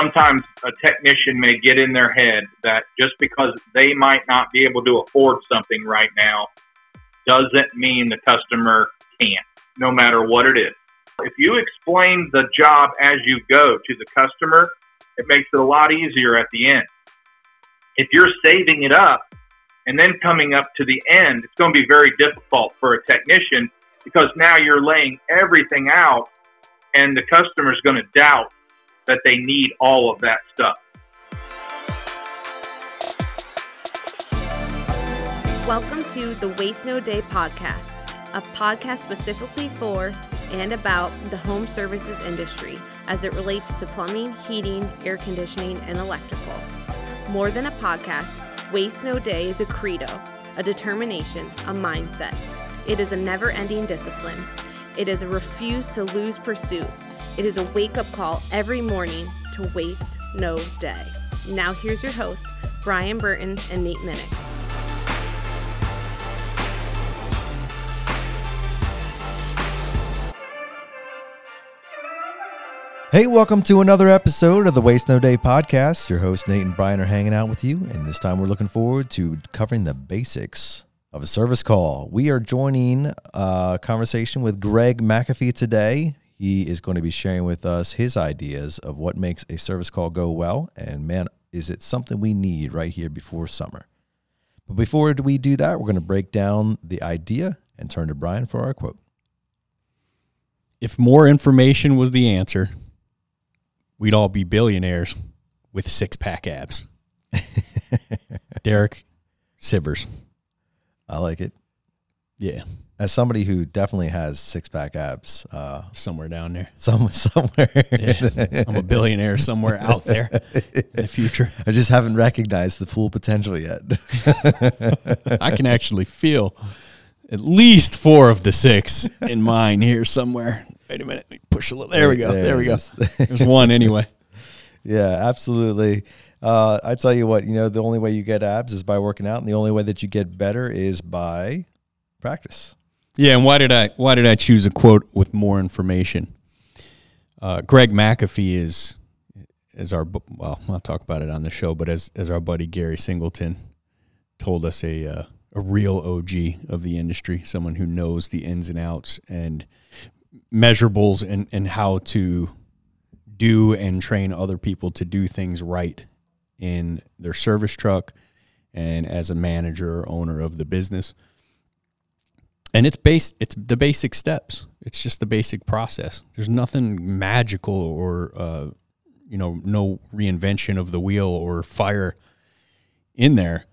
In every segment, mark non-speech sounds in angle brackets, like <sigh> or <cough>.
sometimes a technician may get in their head that just because they might not be able to afford something right now doesn't mean the customer can't, no matter what it is. If you explain the job as you go to the customer, it makes it a lot easier at the end. If you're saving it up and then coming up to the end, it's going to be very difficult for a technician because now you're laying everything out and the customer is going to doubt that they need all of that stuff. Welcome to the Waste No Day podcast, a podcast specifically for and about the home services industry as it relates to plumbing, heating, air conditioning, and electrical. More than a podcast, Waste No Day is a credo, a determination, a mindset. It is a never ending discipline. It is a refuse to lose pursuit. It is a wake up call every morning to waste no day. Now, here's your hosts, Brian Burton and Nate Minnick. Hey, welcome to another episode of the Waste No Day podcast. Your host Nate and Brian are hanging out with you, and this time we're looking forward to covering the basics of a service call. We are joining a conversation with Greg McAfee today. He is going to be sharing with us his ideas of what makes a service call go well, and man, is it something we need right here before summer. But before we do that, we're going to break down the idea and turn to Brian for our quote. If more information was the answer, we'd all be billionaires with six pack abs. <laughs> Derek Sivers. I like it. Yeah. As somebody who definitely has six pack abs, uh, somewhere down there. <laughs> Some, somewhere. Yeah. I'm a billionaire somewhere out there in the future. <laughs> I just haven't recognized the full potential yet. <laughs> I can actually feel at least four of the six in mine here somewhere. Wait a minute. Push a little. There we go. There, there we go. There's one anyway. Yeah, absolutely. Uh, I tell you what, you know, the only way you get abs is by working out, and the only way that you get better is by practice. Yeah, and why did I why did I choose a quote with more information? Uh, Greg McAfee is as our well, I'll talk about it on the show, but as as our buddy Gary Singleton told us, a uh, a real OG of the industry, someone who knows the ins and outs and measurables and, and how to do and train other people to do things right in their service truck and as a manager or owner of the business. And it's base it's the basic steps. It's just the basic process. There's nothing magical or uh, you know, no reinvention of the wheel or fire in there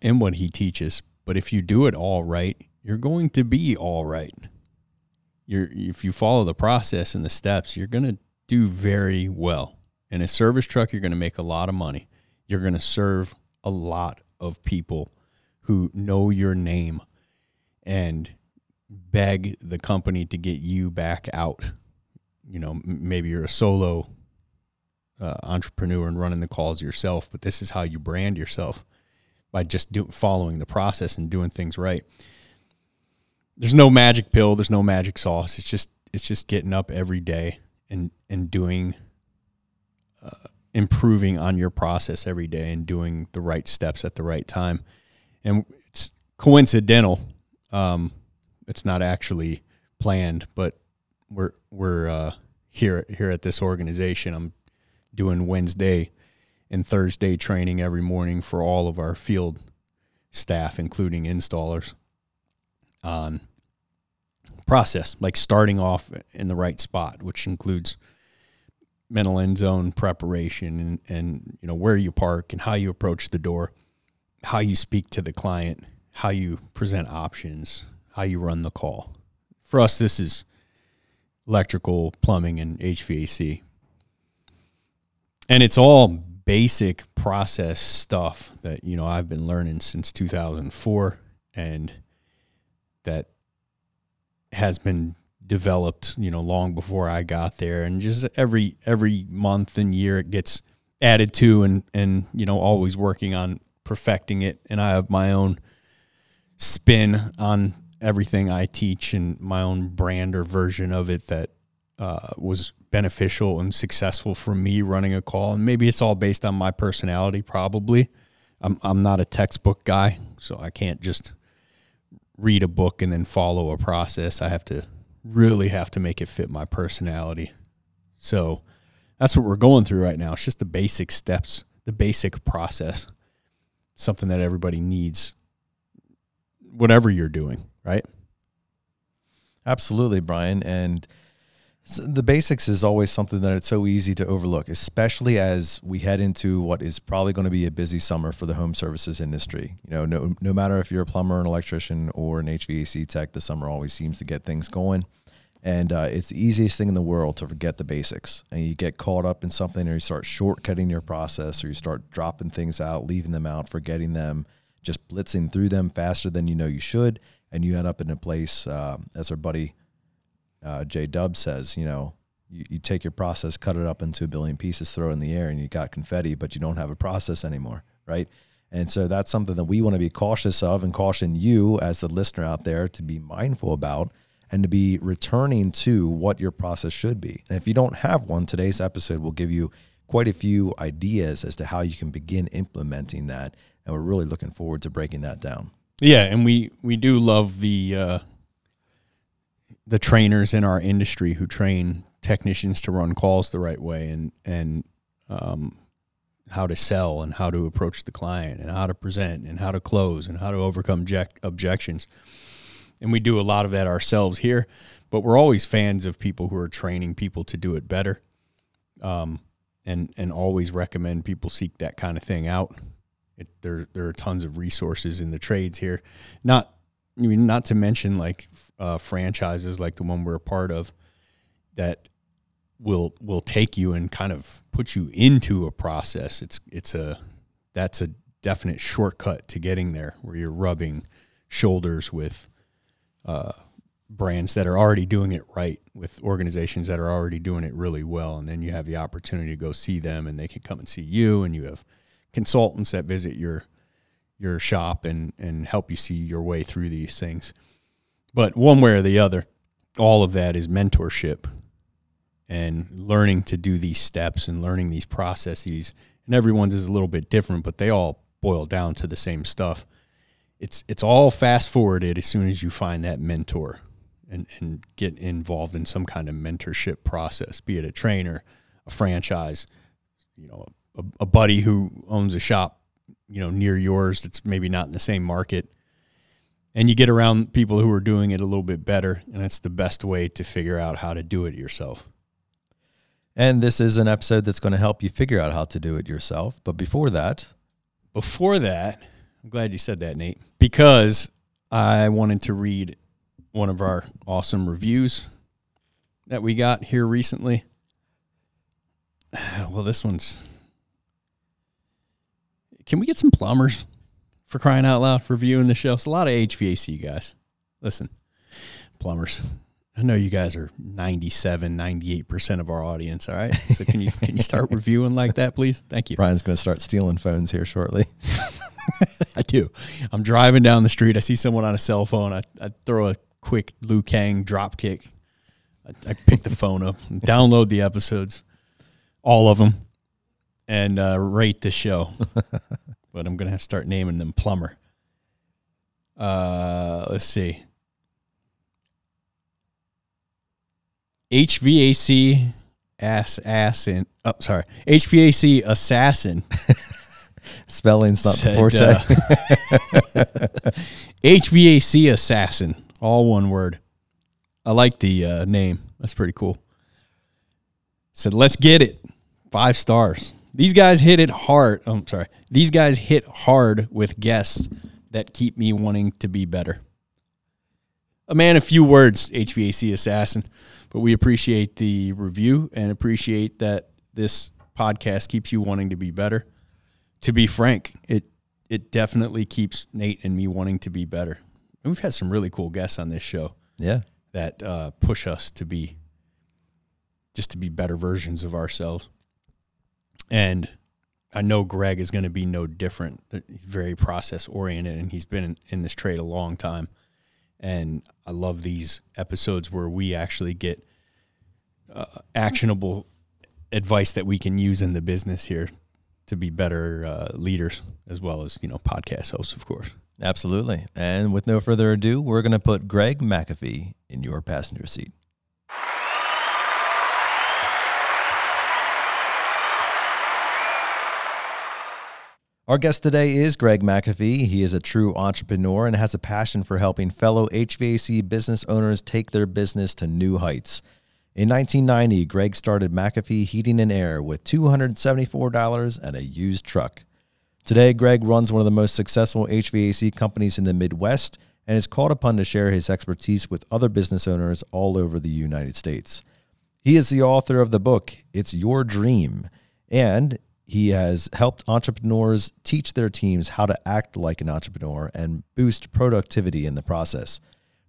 in what he teaches. But if you do it all right, you're going to be all right you're if you follow the process and the steps, you're going to do very well. In a service truck, you're going to make a lot of money. You're going to serve a lot of people who know your name and beg the company to get you back out. You know, maybe you're a solo uh, entrepreneur and running the calls yourself, but this is how you brand yourself by just do, following the process and doing things right there's no magic pill, there's no magic sauce. It's just it's just getting up every day and and doing uh, improving on your process every day and doing the right steps at the right time. And it's coincidental. Um, it's not actually planned, but we're we're uh, here here at this organization. I'm doing Wednesday and Thursday training every morning for all of our field staff, including installers on process, like starting off in the right spot, which includes mental end zone preparation and, and you know where you park and how you approach the door, how you speak to the client, how you present options, how you run the call. For us, this is electrical, plumbing, and HVAC. And it's all basic process stuff that you know I've been learning since 2004 and that has been developed, you know, long before I got there, and just every every month and year it gets added to, and and you know, always working on perfecting it. And I have my own spin on everything I teach and my own brand or version of it that uh, was beneficial and successful for me running a call. And maybe it's all based on my personality, probably. I'm, I'm not a textbook guy, so I can't just read a book and then follow a process. I have to really have to make it fit my personality. So that's what we're going through right now. It's just the basic steps, the basic process, something that everybody needs, whatever you're doing, right? Absolutely, Brian. And the basics is always something that it's so easy to overlook, especially as we head into what is probably going to be a busy summer for the home services industry. You know, no, no matter if you're a plumber, an electrician, or an HVAC tech, the summer always seems to get things going. And uh, it's the easiest thing in the world to forget the basics. And you get caught up in something, or you start shortcutting your process, or you start dropping things out, leaving them out, forgetting them, just blitzing through them faster than you know you should. And you end up in a place, uh, as our buddy uh, J Dub says, you know, you, you take your process, cut it up into a billion pieces, throw it in the air, and you got confetti, but you don't have a process anymore, right? And so that's something that we want to be cautious of and caution you as the listener out there to be mindful about and to be returning to what your process should be. And if you don't have one, today's episode will give you quite a few ideas as to how you can begin implementing that. And we're really looking forward to breaking that down. Yeah, and we we do love the uh, the trainers in our industry who train technicians to run calls the right way and and um, how to sell and how to approach the client and how to present and how to close and how to overcome object, objections. And we do a lot of that ourselves here, but we're always fans of people who are training people to do it better. Um, and and always recommend people seek that kind of thing out. It, there there are tons of resources in the trades here. Not I mean, not to mention like uh, franchises like the one we're a part of that will will take you and kind of put you into a process. It's it's a that's a definite shortcut to getting there, where you're rubbing shoulders with uh, brands that are already doing it right, with organizations that are already doing it really well, and then you have the opportunity to go see them, and they can come and see you, and you have consultants that visit your your shop and and help you see your way through these things. But one way or the other, all of that is mentorship and learning to do these steps and learning these processes. And everyone's is a little bit different, but they all boil down to the same stuff. It's it's all fast forwarded as soon as you find that mentor and, and get involved in some kind of mentorship process, be it a trainer, a franchise, you know, a, a buddy who owns a shop, you know, near yours that's maybe not in the same market. And you get around people who are doing it a little bit better and it's the best way to figure out how to do it yourself. And this is an episode that's going to help you figure out how to do it yourself. But before that before that i'm glad you said that nate because i wanted to read one of our awesome reviews that we got here recently. <sighs> Well this one's can we get some plumbers for crying out loud reviewing the show. It's a lot of HVAC guys. Listen, plumbers. I know you guys are 97, 98% of our audience, all right? So can you can you start <laughs> reviewing like that, please? Thank you. Brian's going to start stealing phones here shortly. <laughs> <laughs> I do. I'm driving down the street. I see someone on a cell phone. I, I throw a quick Liu Kang drop kick. I, I pick the phone up and download the episodes, all of them, and uh, rate the show <laughs> but I'm gonna have to start naming them plumber. Uh, let's see. HVAC ass assassin. Oh, sorry. HVAC assassin. <laughs> Spelling's not said, the forte. Uh, <laughs> HVAC assassin. All one word. I like the uh, name. That's pretty cool. Said, let's get it. Five stars. These guys hit it hard. Oh, I'm sorry. These guys hit hard with guests that keep me wanting to be better. A man of few words, HVAC assassin, but we appreciate the review and appreciate that this podcast keeps you wanting to be better. To be frank, it it definitely keeps Nate and me wanting to be better. And we've had some really cool guests on this show. Yeah, that uh, push us to be just to be better versions of ourselves. And I know Greg is going to be no different. He's very process oriented and he's been in, in, this trade a long time. And I love these episodes where we actually get uh, actionable advice that we can use in the business here to be better uh, leaders as well as you know podcast hosts, of course. Absolutely. And with no further ado, we're going to put Greg McAfee in your passenger seat. Our guest today is Greg McAfee. He is a true entrepreneur and has a passion for helping fellow HVAC business owners take their business to new heights. In 1990, Greg started McAfee Heating and Air with $274 and a used truck. Today, Greg runs one of the most successful HVAC companies in the Midwest and is called upon to share his expertise with other business owners all over the United States. He is the author of the book, It's Your Dream, and he has helped entrepreneurs teach their teams how to act like an entrepreneur and boost productivity in the process.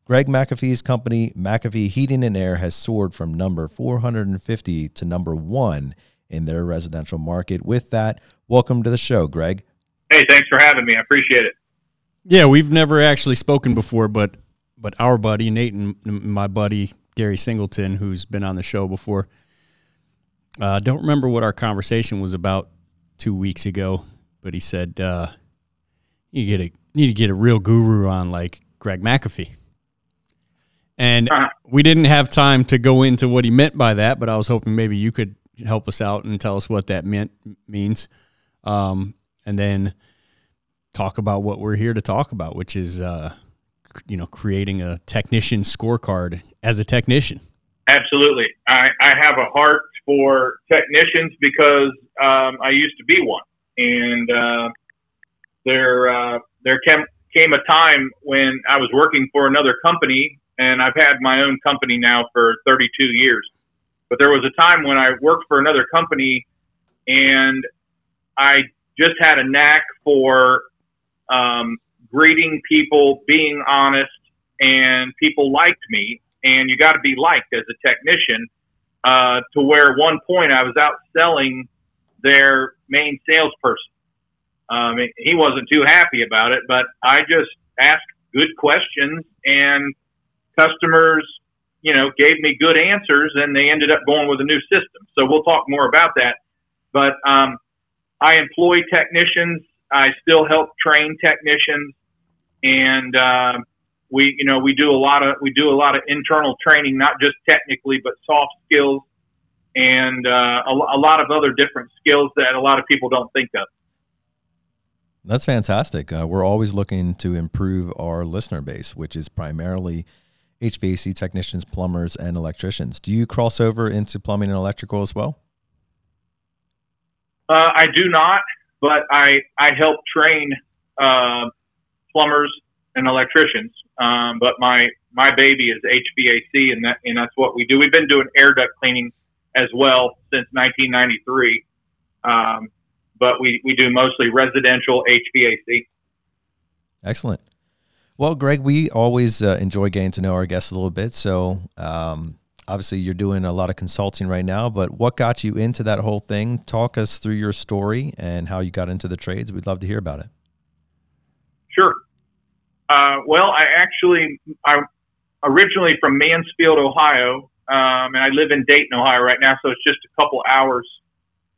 Greg McAfee's company, McAfee Heating and Air, has soared from number 450 to number one in their residential market. With that, welcome to the show, Greg. Hey, thanks for having me. I appreciate it. Yeah, we've never actually spoken before, but but our buddy Nate and my buddy Gary Singleton, who's been on the show before, uh, don't remember what our conversation was about two weeks ago, but he said uh, you get a need to get a real guru on like Greg McAfee. And uh-huh. we didn't have time to go into what he meant by that, but I was hoping maybe you could help us out and tell us what that meant means, um, and then talk about what we're here to talk about, which is uh, you know creating a technician scorecard as a technician. Absolutely, I, I have a heart for technicians because um, I used to be one, and uh, there uh, there came came a time when I was working for another company, and I've had my own company now for 32 years. But there was a time when I worked for another company, and I just had a knack for um, greeting people, being honest, and people liked me. And you got to be liked as a technician uh, to where one point I was out selling their main salesperson. Um, he wasn't too happy about it, but I just asked good questions and customers, you know, gave me good answers and they ended up going with a new system. So we'll talk more about that. But um, I employ technicians. I still help train technicians, and uh, we you know we do a lot of we do a lot of internal training, not just technically, but soft skills and uh, a, a, lot of other different skills that a lot of people don't think of. That's fantastic. Uh, we're always looking to improve our listener base, which is primarily HVAC technicians, plumbers, and electricians. Do you cross over into plumbing and electrical as well? Uh, I do not, but I I help train uh, plumbers and electricians. Um, but my my baby is HVAC, and that and that's what we do. We've been doing air duct cleaning as well since 1993. Um, but we, we do mostly residential HVAC. Excellent. Well, Greg, we always uh, enjoy getting to know our guests a little bit. So, um, obviously, you're doing a lot of consulting right now, but what got you into that whole thing? Talk us through your story and how you got into the trades. We'd love to hear about it. Sure. Uh, well, I actually, I'm originally from Mansfield, Ohio, um, and I live in Dayton, Ohio right now, so it's just a couple hours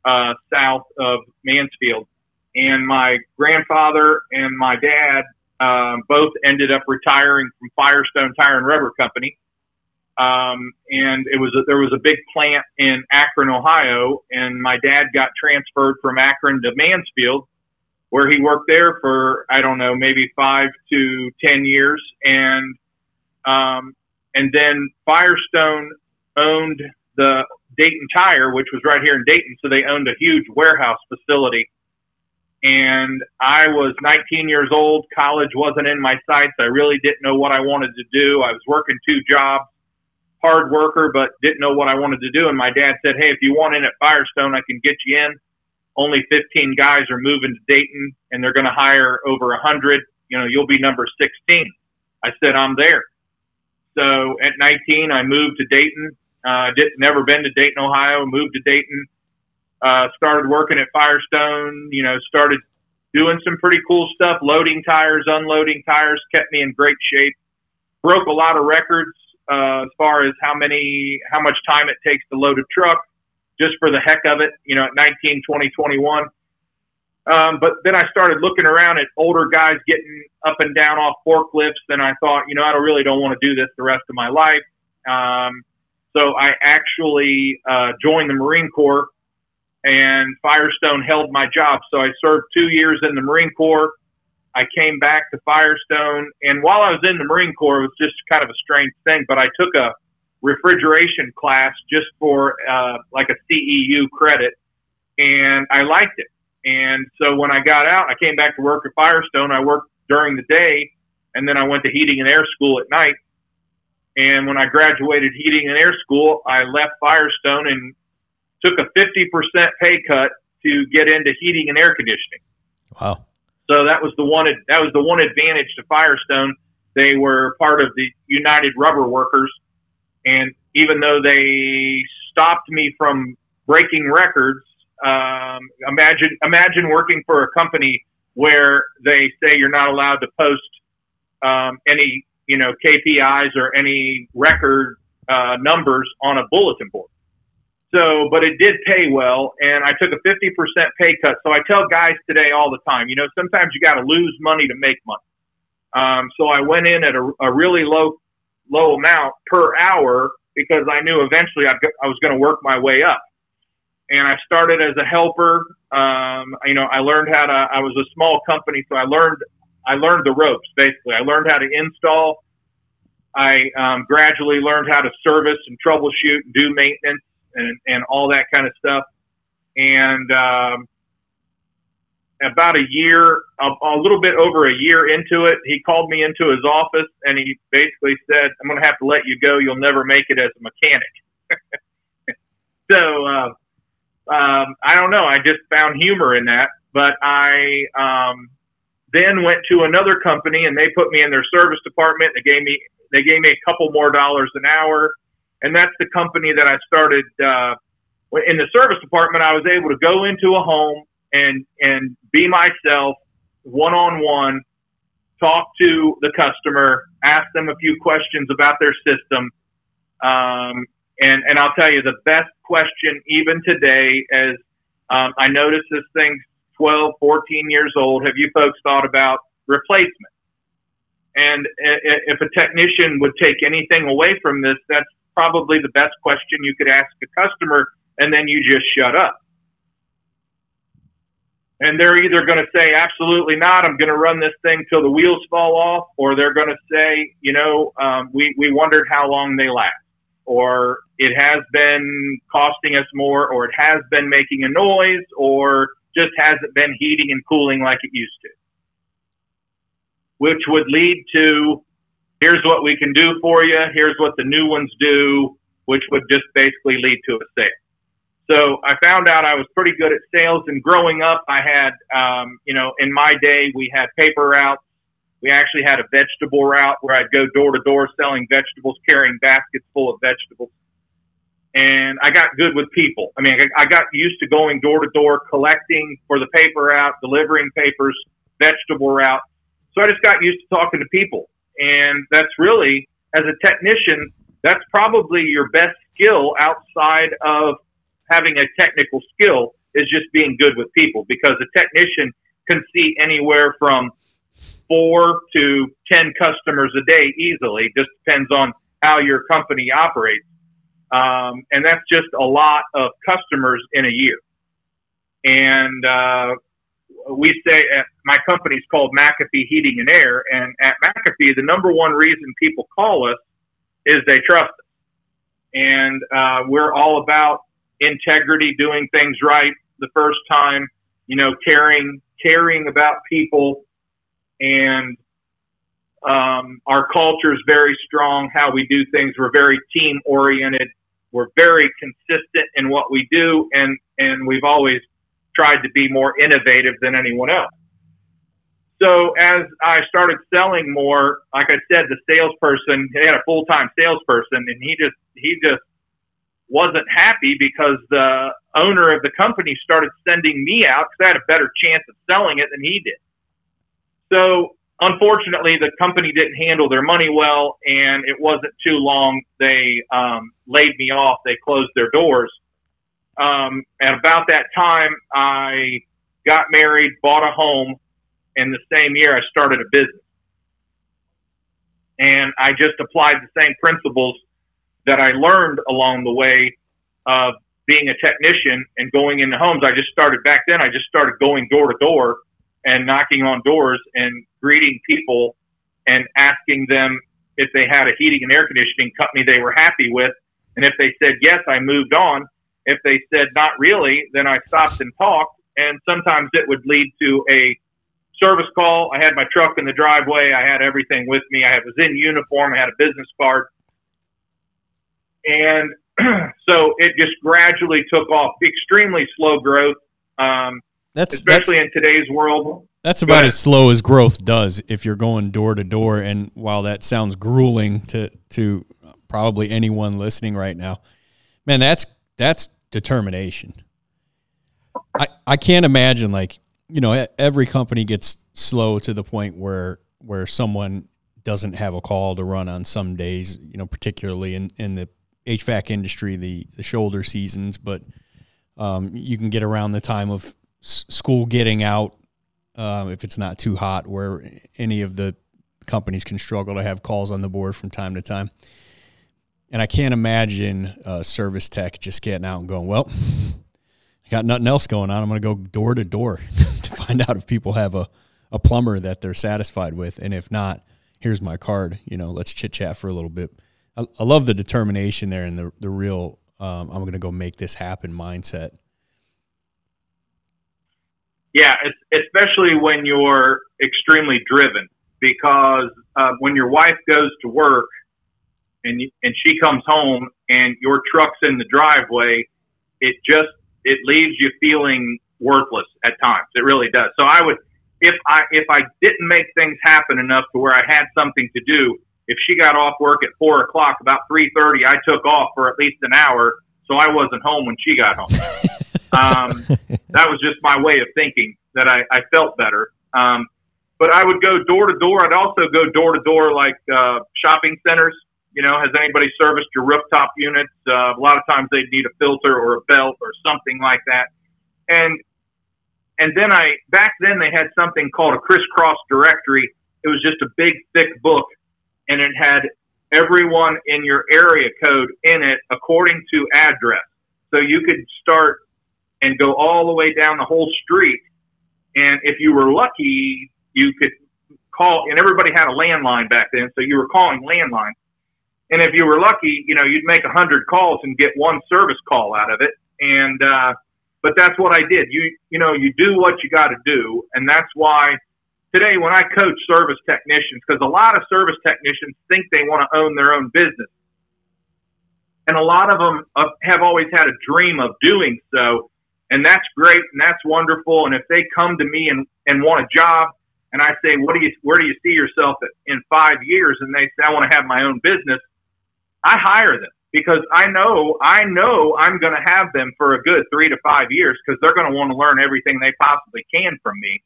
uh, south of Mansfield. And my grandfather and my dad um, both ended up retiring from Firestone Tire and Rubber Company. Um, and it was a, there was a big plant in Akron, Ohio, and my dad got transferred from Akron to Mansfield, where he worked there for I don't know maybe five to ten years, and um, and then Firestone owned the Dayton Tire, which was right here in Dayton. So they owned a huge warehouse facility. And I was 19 years old. College wasn't in my sights. I really didn't know what I wanted to do. I was working two jobs, hard worker, but didn't know what I wanted to do. And my dad said, Hey, if you want in at Firestone, I can get you in. Only 15 guys are moving to Dayton and they're going to hire over 100. You know, you'll be number 16. I said, I'm there. So at 19, I moved to Dayton. Uh, did, never been to Dayton, Ohio. Moved to Dayton. Uh, started working at Firestone. You know, started doing some pretty cool stuff, loading tires, unloading tires. Kept me in great shape. Broke a lot of records. uh, as far as how many, how much time it takes to load a truck, just for the heck of it. You know, at 19, 20, 21. Um, but then I started looking around at older guys getting up and down off forklifts, and I thought, you know, I really don't want to do this the rest of my life. Um, so I actually uh, joined the Marine Corps, and Firestone held my job. So I served two years in the Marine Corps. I came back to Firestone, and while I was in the Marine Corps, it was just kind of a strange thing. But I took a refrigeration class just for uh, like a CEU credit, and I liked it. And so when I got out, I came back to work at Firestone. I worked during the day, and then I went to heating and air school at night. And when I graduated heating and air school, I left Firestone and took a 50% pay cut to get into heating and air conditioning. Wow. So that was the one that was the one advantage to Firestone. They were part of the United Rubber Workers, and even though they stopped me from breaking records, um, imagine imagine working for a company where they say you're not allowed to post um, any you know KPIs or any record uh, numbers on a bulletin board. So, but it did pay well, and I took a 50% pay cut. So I tell guys today all the time, you know, sometimes you got to lose money to make money. Um, so I went in at a, a really low, low amount per hour because I knew eventually I'd, I was going to work my way up. And I started as a helper. Um, you know, I learned how to. I was a small company, so I learned. I learned the ropes basically. I learned how to install. I um, gradually learned how to service and troubleshoot and do maintenance and, and all that kind of stuff. And um, about a year, a, a little bit over a year into it, he called me into his office and he basically said, "I'm going to have to let you go. You'll never make it as a mechanic." <laughs> so uh, um, I don't know. I just found humor in that, but I um, then went to another company and they put me in their service department. They gave me they gave me a couple more dollars an hour and that's the company that I started. Uh, in the service department, I was able to go into a home and and be myself, one on one, talk to the customer, ask them a few questions about their system, um, and and I'll tell you the best question even today is um, I noticed this thing's 12, 14 years old. Have you folks thought about replacement? And if a technician would take anything away from this, that's probably the best question you could ask a customer, and then you just shut up. And they're either going to say, absolutely not, I'm going to run this thing till the wheels fall off, or they're going to say, you know, um, we, we wondered how long they last, or it has been costing us more, or it has been making a noise, or just hasn't been heating and cooling like it used to. Which would lead to here's what we can do for you. Here's what the new ones do, which would just basically lead to a sale. So I found out I was pretty good at sales. And growing up, I had, um, you know, in my day, we had paper routes. We actually had a vegetable route where I'd go door to door selling vegetables, carrying baskets full of vegetables. And I got good with people. I mean, I got used to going door to door, collecting for the paper route, delivering papers, vegetable route. So I just got used to talking to people. And that's really, as a technician, that's probably your best skill outside of having a technical skill is just being good with people because a technician can see anywhere from four to 10 customers a day easily. Just depends on how your company operates. Um, and that's just a lot of customers in a year. And, uh, we say at my company is called McAfee Heating and Air, and at McAfee, the number one reason people call us is they trust us, and uh, we're all about integrity, doing things right the first time, you know, caring caring about people, and um, our culture is very strong. How we do things, we're very team oriented. We're very consistent in what we do, and and we've always tried to be more innovative than anyone else. So as I started selling more, like I said, the salesperson, he had a full time salesperson and he just, he just wasn't happy because the owner of the company started sending me out because I had a better chance of selling it than he did. So, unfortunately, the company didn't handle their money well, and it wasn't too long they um, laid me off. They closed their doors. Um, and about that time, I got married, bought a home, and the same year I started a business. And I just applied the same principles that I learned along the way of being a technician and going into homes. I just started back then. I just started going door to door and knocking on doors and greeting people and asking them if they had a heating and air conditioning company they were happy with. And if they said yes, I moved on. If they said not really, then I stopped and talked. And sometimes it would lead to a service call. I had my truck in the driveway. I had everything with me. I was in uniform. I had a business card. And <clears throat> so it just gradually took off. Extremely slow growth. Um, That's especially that's, in today's world. that's about as slow as growth does if you're going door to door. And while that sounds grueling to to probably anyone listening right now, man, that's that's determination. I I can't imagine like you know every company gets slow to the point where where someone doesn't have a call to run on some days. You know, particularly in in the HVAC industry, the the shoulder seasons, but um, you can get around the time of s- school getting out um, if it's not too hot, where any of the companies can struggle to have calls on the board from time to time. And I can't imagine uh, service tech just getting out and going, well, I got nothing else going on. I'm going to go door to door <laughs> to find out if people have a, a plumber that they're satisfied with. And if not, here's my card. You know, let's chit chat for a little bit. I, I love the determination there and the, the real, um, I'm going to go make this happen mindset. Yeah, especially when you're extremely driven, because uh, when your wife goes to work and and she comes home and your truck's in the driveway, it just it leaves you feeling worthless at times. It really does. So I would, if I if I didn't make things happen enough to where I had something to do, if she got off work at four o'clock, about three thirty, I took off for at least an hour, so I wasn't home when she got home. <laughs> um, that was just my way of thinking that I, I felt better. Um, but I would go door to door. I'd also go door to door like uh, shopping centers. You know, has anybody serviced your rooftop units? Uh, a lot of times they'd need a filter or a belt or something like that. And and then I back then they had something called a crisscross directory. It was just a big thick book, and it had everyone in your area code in it according to address. So you could start and go all the way down the whole street. And if you were lucky, you could call, and everybody had a landline back then, so you were calling landline. And if you were lucky, you know, you'd make a hundred calls and get one service call out of it. And, uh, but that's what I did. You, you know, you do what you got to do. And that's why today when I coach service technicians, because a lot of service technicians think they want to own their own business. And a lot of them have always had a dream of doing so and that's great and that's wonderful. And if they come to me and, and want a job, and I say, "What do you? Where do you see yourself in five years?" and they say, "I want to have my own business," I hire them because I know I know I'm going to have them for a good three to five years because they're going to want to learn everything they possibly can from me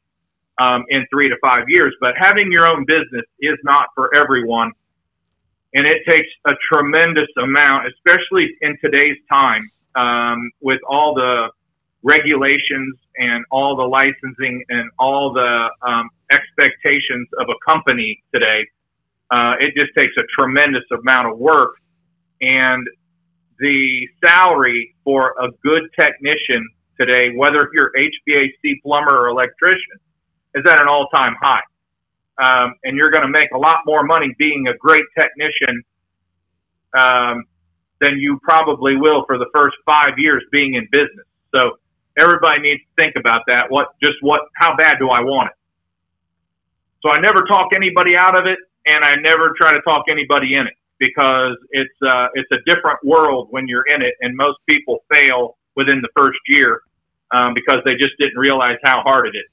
um, in three to five years. But having your own business is not for everyone, and it takes a tremendous amount, especially in today's time um, with all the regulations and all the licensing and all the um, expectations of a company today. Uh, it just takes a tremendous amount of work, and the salary for a good technician today, whether you're HVAC plumber or electrician, is at an all-time high. Um, and you're going to make a lot more money being a great technician um, than you probably will for the first five years being in business. So everybody needs to think about that. What, just what, how bad do I want it? So I never talk anybody out of it, and I never try to talk anybody in it because it's uh, it's a different world when you're in it, and most people fail within the first year um, because they just didn't realize how hard it is.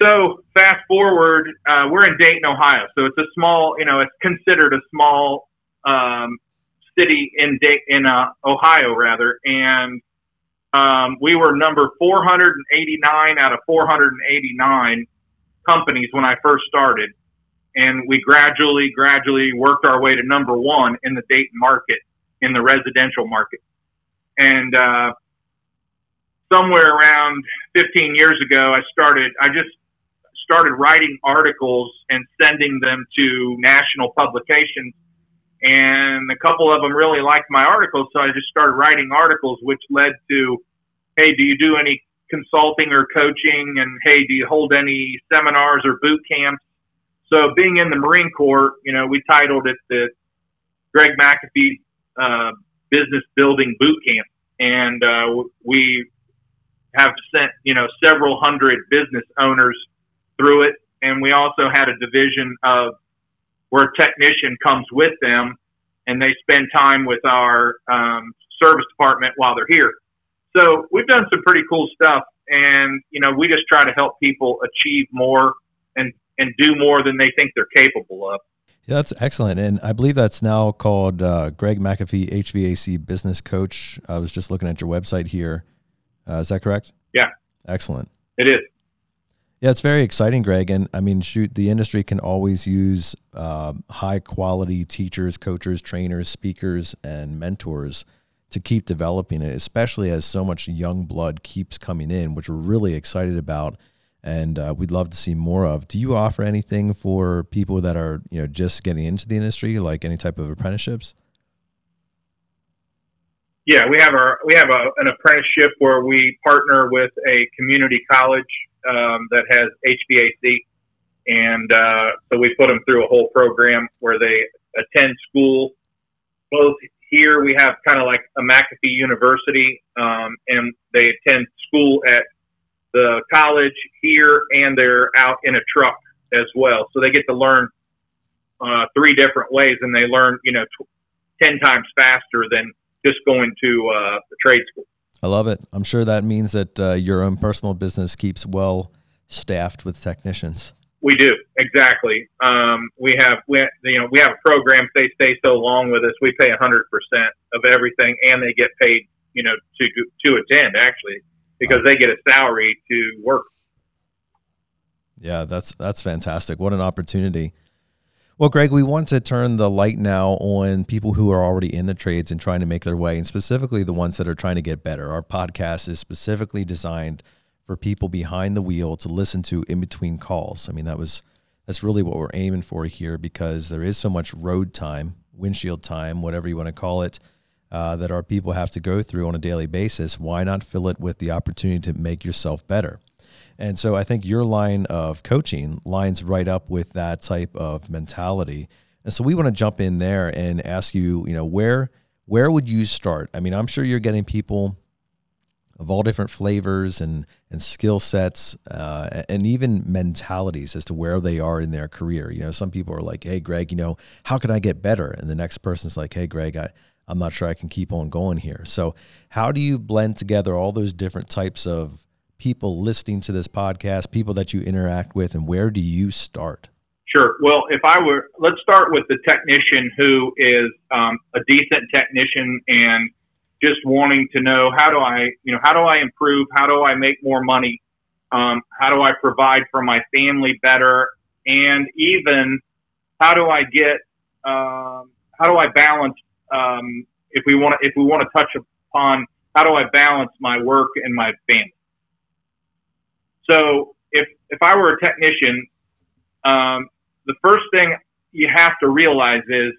So fast forward, uh, we're in Dayton, Ohio. So it's a small, you know, it's considered a small um, city in Day- in uh, Ohio rather, and um, we were number 489 out of 489 companies when I first started, and we gradually, gradually worked our way to number one in the Dayton market, in the residential market. And uh, somewhere around 15 years ago, I started. I just started writing articles and sending them to national publications. And a couple of them really liked my articles, so I just started writing articles, which led to, hey, do you do any consulting or coaching? And hey, do you hold any seminars or boot camps? So, being in the Marine Corps, you know, we titled it the Greg McAfee uh, Business Building Boot Camp, and uh, we have sent you know several hundred business owners through it, and we also had a division of where a technician comes with them, and they spend time with our um, service department while they're here. So we've done some pretty cool stuff, and you know we just try to help people achieve more and and do more than they think they're capable of. Yeah, that's excellent, and I believe that's now called uh, Greg McAfee HVAC Business Coach. I was just looking at your website here. Uh, is that correct? Yeah. Excellent. It is. Yeah, it's very exciting, Greg. And I mean, shoot, the industry can always use uh, high quality teachers, coaches, trainers, speakers, and mentors to keep developing it, especially as so much young blood keeps coming in, which we're really excited about. And uh, we'd love to see more of. Do you offer anything for people that are, you know, just getting into the industry, like any type of apprenticeships? Yeah, we have our we have a, an apprenticeship where we partner with a community college um, that has HVAC, and uh, so we put them through a whole program where they attend school. Both here we have kind of like a McAfee University, um, and they attend school at the college here, and they're out in a truck as well. So they get to learn uh, three different ways, and they learn you know t- ten times faster than just going to uh, the trade school. I love it. I'm sure that means that uh, your own personal business keeps well staffed with technicians. We do exactly. Um, we have we you know we have a program. They stay so long with us. We pay hundred percent of everything, and they get paid you know to to attend actually because they get a salary to work. Yeah, that's that's fantastic. What an opportunity. Well, Greg, we want to turn the light now on people who are already in the trades and trying to make their way, and specifically the ones that are trying to get better. Our podcast is specifically designed for people behind the wheel to listen to in between calls. I mean, that was that's really what we're aiming for here because there is so much road time, windshield time, whatever you want to call it, uh, that our people have to go through on a daily basis. Why not fill it with the opportunity to make yourself better? And so I think your line of coaching lines right up with that type of mentality. And so we want to jump in there and ask you, you know, where where would you start? I mean, I'm sure you're getting people of all different flavors and and skill sets uh, and even mentalities as to where they are in their career. You know, some people are like, "Hey, Greg, you know, how can I get better?" And the next person's like, "Hey, Greg, I I'm not sure I can keep on going here." So, how do you blend together all those different types of people listening to this podcast, people that you interact with, and where do you start? Sure. Well, if I were, let's start with the technician who is um, a decent technician and just wanting to know how do I, you know, how do I improve? How do I make more money? Um, how do I provide for my family better? And even how do I get, um, how do I balance? Um, if we want to, if we want to touch upon how do I balance my work and my family? So if if I were a technician, um, the first thing you have to realize is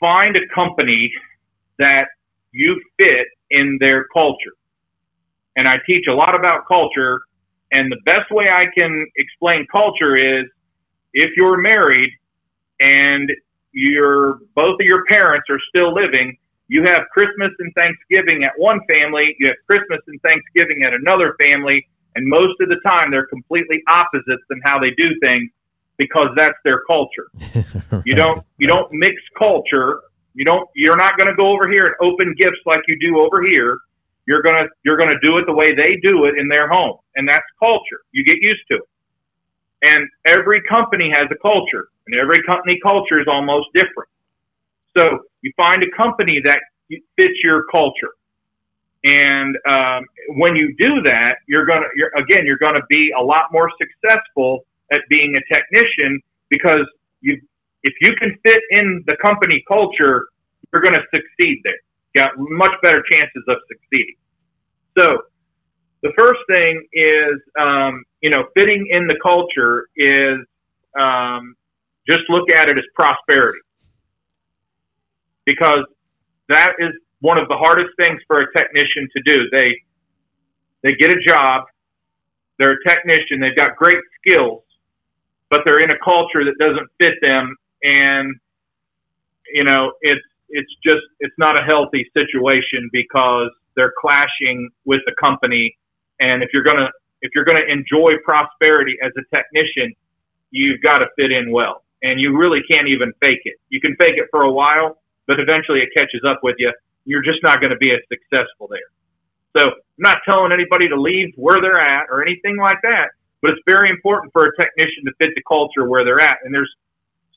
find a company that you fit in their culture. And I teach a lot about culture, and the best way I can explain culture is if you're married and your both of your parents are still living, you have Christmas and Thanksgiving at one family, you have Christmas and Thanksgiving at another family, and most of the time they're completely opposites in how they do things because that's their culture. <laughs> right. You don't you don't mix culture. You don't you're not going to go over here and open gifts like you do over here. You're going to you're going to do it the way they do it in their home, and that's culture. You get used to it. And every company has a culture, and every company culture is almost different. So you find a company that fits your culture. And um, when you do that, you're gonna again you're gonna be a lot more successful at being a technician because you if you can fit in the company culture, you're to succeed there. You got much better chances of succeeding. So the first thing is, um, you know, fitting in the culture is um, just look at it as prosperity because that is one of the hardest things for a technician to do. They they get a job, they're a technician, they've got great skills, but they're in a culture that doesn't fit them, and you know it's it's just it's not a healthy situation because they're clashing with the company, and if you're gonna if you're gonna enjoy prosperity as a technician, you've got to fit in well, and you really can't even fake it. You can fake it for a while, but eventually it catches up with you. You're just not going to be as successful there. So I'm not telling anybody to leave where they're at or anything like that, but it's very important for a technician to fit the culture where they're at. And there's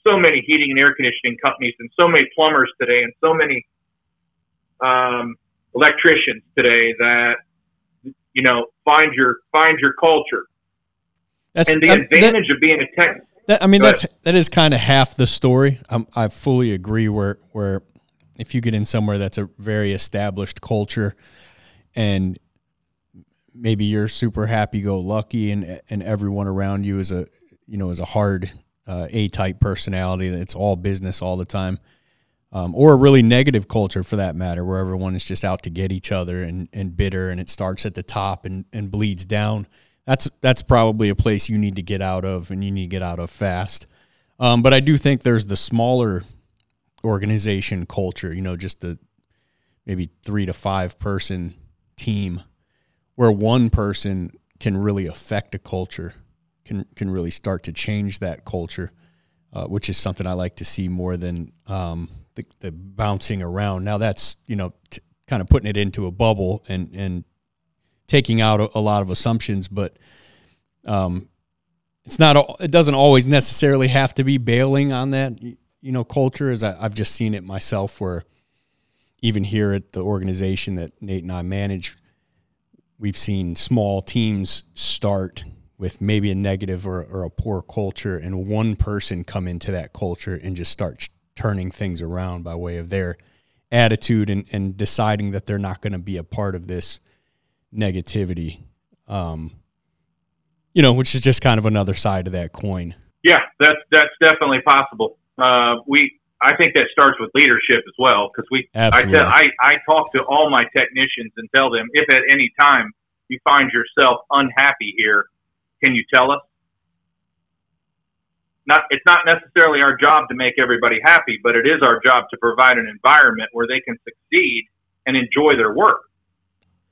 so many heating and air conditioning companies and so many plumbers today and so many um, electricians today that you know find your find your culture. That's, and the um, advantage that, of being a tech that, I mean, that's that is kind of half the story. I'm, I fully agree. Where where if you get in somewhere that's a very established culture, and maybe you're super happy go lucky, and and everyone around you is a you know is a hard uh, A type personality. That it's all business all the time. Um, or a really negative culture for that matter, where everyone is just out to get each other and, and bitter, and it starts at the top and, and bleeds down that's that's probably a place you need to get out of and you need to get out of fast. Um, but I do think there's the smaller organization culture, you know, just the maybe three to five person team where one person can really affect a culture, can can really start to change that culture, uh, which is something I like to see more than um, the, the, bouncing around. Now that's you know t- kind of putting it into a bubble and and taking out a, a lot of assumptions, but um, it's not. It doesn't always necessarily have to be bailing on that. You know, culture as I, I've just seen it myself. Where even here at the organization that Nate and I manage, we've seen small teams start with maybe a negative or, or a poor culture, and one person come into that culture and just start turning things around by way of their attitude and, and deciding that they're not going to be a part of this negativity. Um, you know, which is just kind of another side of that coin. Yeah, that's that's definitely possible. Uh, we, I think that starts with leadership as well because we. Absolutely. I, tell, I I talk to all my technicians and tell them if at any time you find yourself unhappy here, can you tell us? Not, it's not necessarily our job to make everybody happy, but it is our job to provide an environment where they can succeed and enjoy their work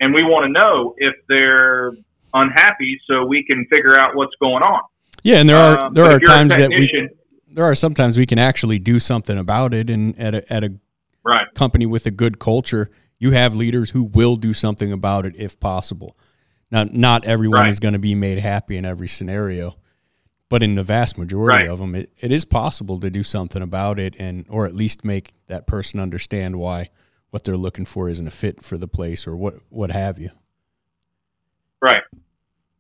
and we want to know if they're unhappy so we can figure out what's going on. Yeah, and there are um, there are times that we there are sometimes we can actually do something about it, and at a at a right. company with a good culture, you have leaders who will do something about it if possible. Now, not everyone right. is going to be made happy in every scenario, but in the vast majority right. of them, it, it is possible to do something about it, and or at least make that person understand why what they're looking for isn't a fit for the place or what what have you. Right.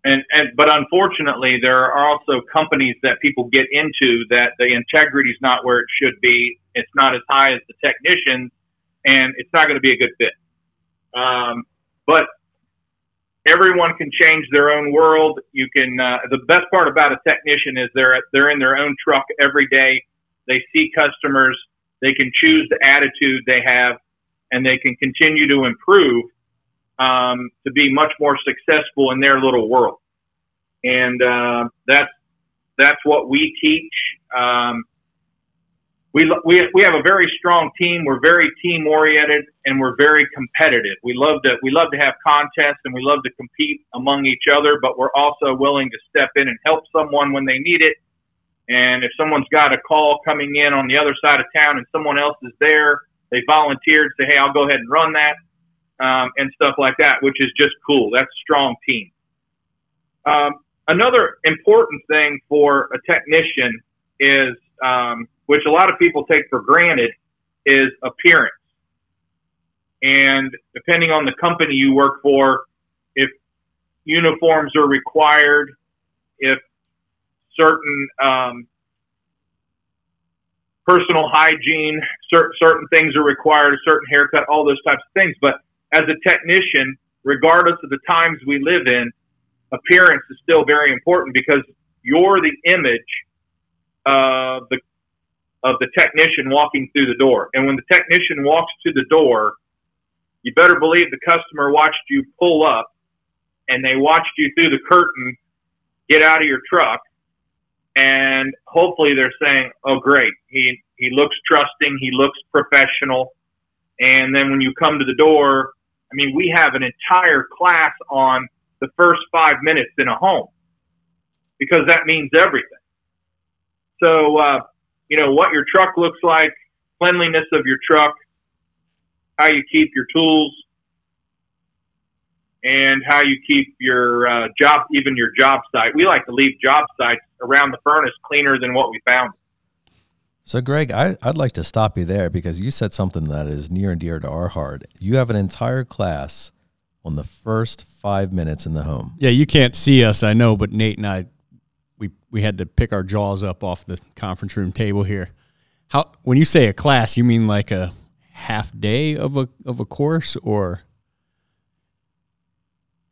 And, and but unfortunately, there are also companies that people get into that the integrity is not where it should be. It's not as high as the technicians, and it's not going to be a good fit. Um, but everyone can change their own world. You can. Uh, the best part about a technician is they're they're in their own truck every day. They see customers. They can choose the attitude they have and they can continue to improve um, to be much more successful in their little world. And uh, that's that's what we teach. Um, we, we, we have a very strong team. We're very team oriented and we're very competitive. We love to we love to have contests and we love to compete among each other, but we're also willing to step in and help someone when they need it. And if someone's got a call coming in on the other side of town and someone else is there, they volunteered, to say, hey, I'll go ahead and run that, um, and stuff like that, which is just cool. That's a strong team. Um, another important thing for a technician is, um, which a lot of people take for granted, is appearance. And depending on the company you work for, if uniforms are required, if certain um, personal hygiene, certain, certain things are required, a certain haircut, all those types of things. But as a technician, regardless of the times we live in, appearance is still very important because you're the image of the of the technician walking through the door. And when the technician walks to the door, you better believe the customer watched you pull up and they watched you through the curtain get out of your truck and hopefully they're saying, "Oh, great, he he looks trusting, he looks professional." And then when you come to the door, I mean, we have an entire class on the first five minutes in a home because that means everything. So, uh, you know, what your truck looks like, cleanliness of your truck, how you keep your tools, and how you keep your uh, job, even your job site. We like to leave job sites around the furnace cleaner than what we found. So, Greg, I, would like to stop you there because you said something that is near and dear to our heart. You have an entire class on the first five minutes in the home. Yeah, you can't see us, I know, but Nate and I, we we had to pick our jaws up off the conference room table here. How when you say a class, you mean like a half day of a of a course, or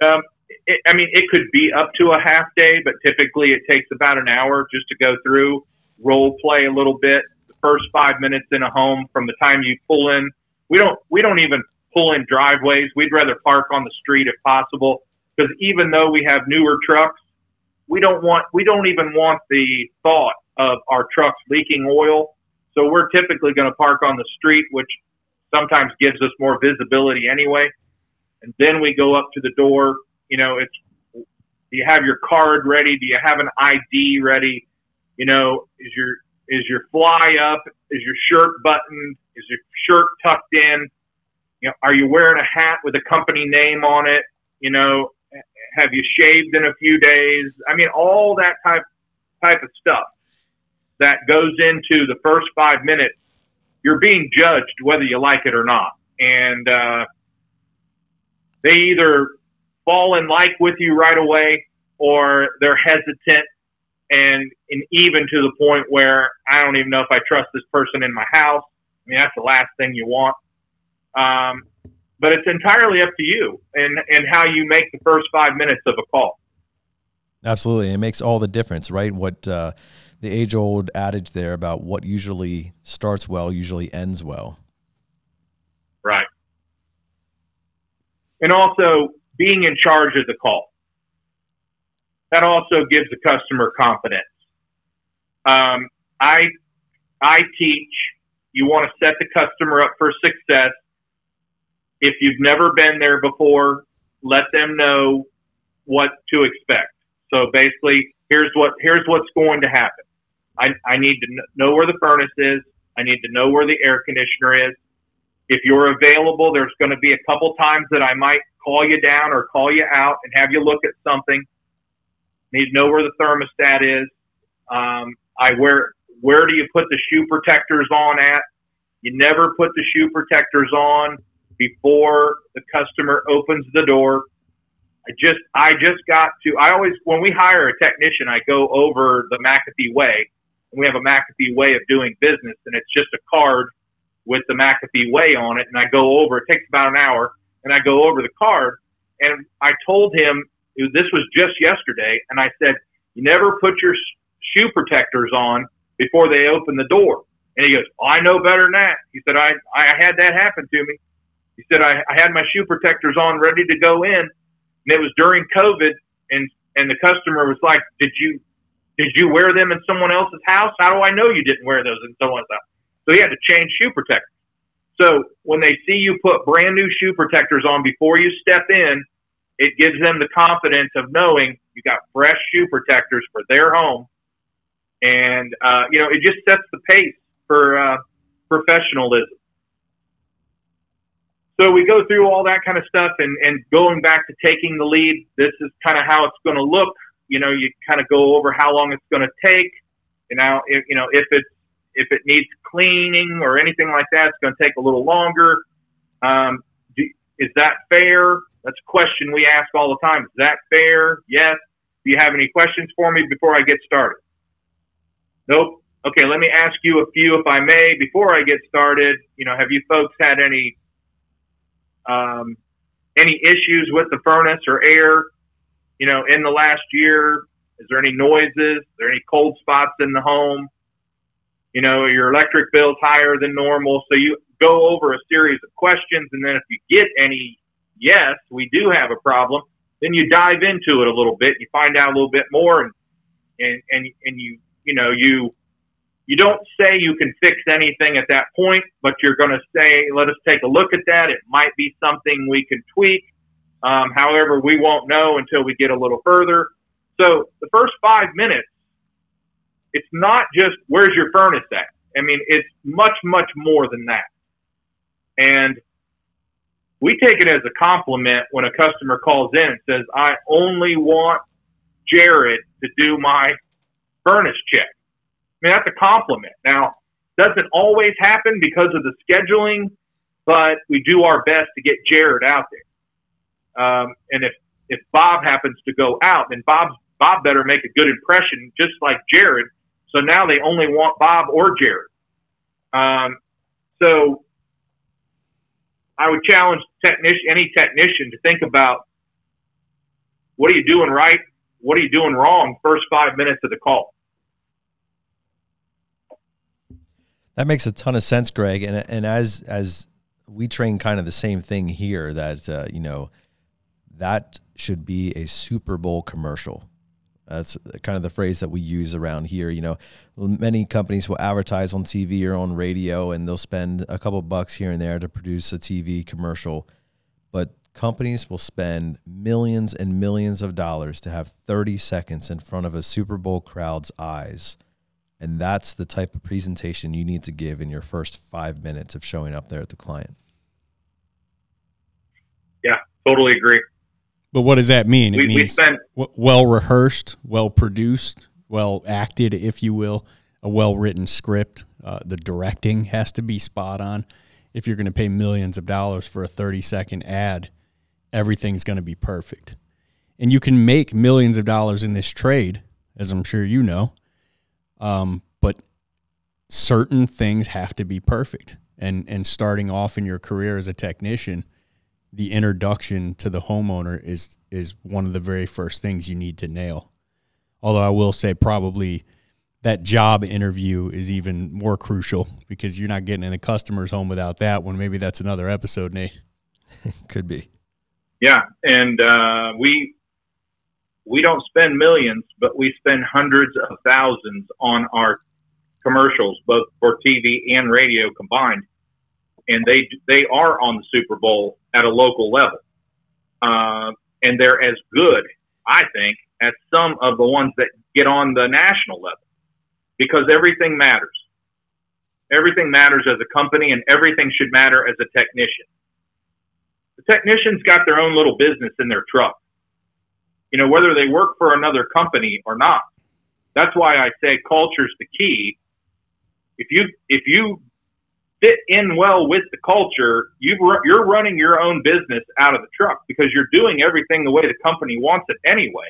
um, it, I mean, it could be up to a half day, but typically it takes about an hour just to go through, role play a little bit. The first five minutes in a home from the time you pull in, we don't we don't even pull in driveways. We'd rather park on the street if possible because even though we have newer trucks, we don't want we don't even want the thought of our trucks leaking oil. So we're typically going to park on the street, which sometimes gives us more visibility anyway and then we go up to the door. You know, it's do you have your card ready? Do you have an ID ready? You know, is your is your fly up? Is your shirt buttoned? Is your shirt tucked in? You know, are you wearing a hat with a company name on it? You know, have you shaved in a few days? I mean, all that type type of stuff that goes into the first five minutes. You're being judged whether you like it or not, and uh, they either fall in like with you right away or they're hesitant and, and even to the point where I don't even know if I trust this person in my house. I mean, that's the last thing you want. Um, but it's entirely up to you and, and how you make the first five minutes of a call. Absolutely. It makes all the difference, right? What uh, the age old adage there about what usually starts well usually ends well. Right and also being in charge of the call. That also gives the customer confidence. Um, I I teach you want to set the customer up for success. If you've never been there before, let them know what to expect. So basically, here's what here's what's going to happen. I, I need to know where the furnace is. I need to know where the air conditioner is. If you're available, there's going to be a couple times that I might call you down or call you out and have you look at something. Need to know where the thermostat is. Um, I where where do you put the shoe protectors on at? You never put the shoe protectors on before the customer opens the door. I just I just got to I always when we hire a technician I go over the McAfee way. And we have a McAfee way of doing business and it's just a card with the McAfee way on it, and I go over. It takes about an hour, and I go over the card, and I told him this was just yesterday, and I said, "You never put your shoe protectors on before they open the door." And he goes, oh, "I know better than that." He said, "I I had that happen to me." He said, "I, I had my shoe protectors on, ready to go in, and it was during COVID, and and the customer was like, "Did you did you wear them in someone else's house? How do I know you didn't wear those in someone's house?" So he had to change shoe protectors. So when they see you put brand new shoe protectors on before you step in, it gives them the confidence of knowing you got fresh shoe protectors for their home. And, uh, you know, it just sets the pace for uh, professionalism. So we go through all that kind of stuff and, and going back to taking the lead, this is kind of how it's going to look. You know, you kind of go over how long it's going to take. You know, if, you know, if it's if it needs cleaning or anything like that, it's going to take a little longer. Um, is that fair? That's a question we ask all the time. Is that fair? Yes. Do you have any questions for me before I get started? Nope. Okay, let me ask you a few, if I may, before I get started. You know, have you folks had any um, any issues with the furnace or air? You know, in the last year, is there any noises? Are there any cold spots in the home? You know, your electric bill's higher than normal. So you go over a series of questions, and then if you get any yes, we do have a problem, then you dive into it a little bit. You find out a little bit more, and and and, and you you know you you don't say you can fix anything at that point, but you're going to say, let us take a look at that. It might be something we can tweak. Um, however, we won't know until we get a little further. So the first five minutes, it's not just where's your furnace at. I mean, it's much, much more than that. And we take it as a compliment when a customer calls in and says, I only want Jared to do my furnace check. I mean, that's a compliment. Now, doesn't always happen because of the scheduling, but we do our best to get Jared out there. Um, and if, if Bob happens to go out, then Bob's, Bob better make a good impression, just like Jared. So now they only want Bob or Jared. Um, so I would challenge technician, any technician to think about what are you doing right? What are you doing wrong? First five minutes of the call. That makes a ton of sense, Greg. And and as as we train kind of the same thing here that uh, you know that should be a Super Bowl commercial. That's kind of the phrase that we use around here. You know, many companies will advertise on TV or on radio, and they'll spend a couple bucks here and there to produce a TV commercial. But companies will spend millions and millions of dollars to have 30 seconds in front of a Super Bowl crowd's eyes and that's the type of presentation you need to give in your first five minutes of showing up there at the client. Yeah, totally agree. But what does that mean? We, it means spent, well rehearsed, well produced, well acted, if you will, a well written script. Uh, the directing has to be spot on. If you're going to pay millions of dollars for a 30 second ad, everything's going to be perfect. And you can make millions of dollars in this trade, as I'm sure you know, um, but certain things have to be perfect. And and starting off in your career as a technician, the introduction to the homeowner is is one of the very first things you need to nail. Although I will say probably that job interview is even more crucial because you're not getting in the customer's home without that one. Maybe that's another episode, Nate. <laughs> Could be. Yeah, and uh, we we don't spend millions, but we spend hundreds of thousands on our commercials, both for TV and radio combined. And they they are on the Super Bowl at a local level, uh, and they're as good, I think, as some of the ones that get on the national level, because everything matters. Everything matters as a company, and everything should matter as a technician. The technician's got their own little business in their truck you know, whether they work for another company or not. That's why I say culture's the key. If you if you fit in well with the culture, you you're running your own business out of the truck because you're doing everything the way the company wants it anyway.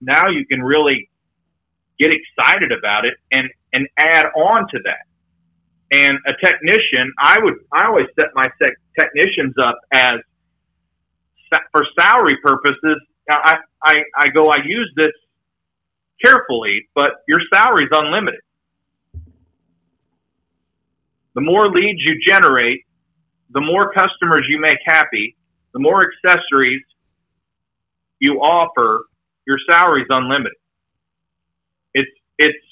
Now you can really get excited about it and and add on to that. And a technician, I would I always set my technicians up as for salary purposes I, I, I go, I use this carefully, but your salary is unlimited. The more leads you generate, the more customers you make happy, the more accessories you offer, your salary is unlimited. It's, it's,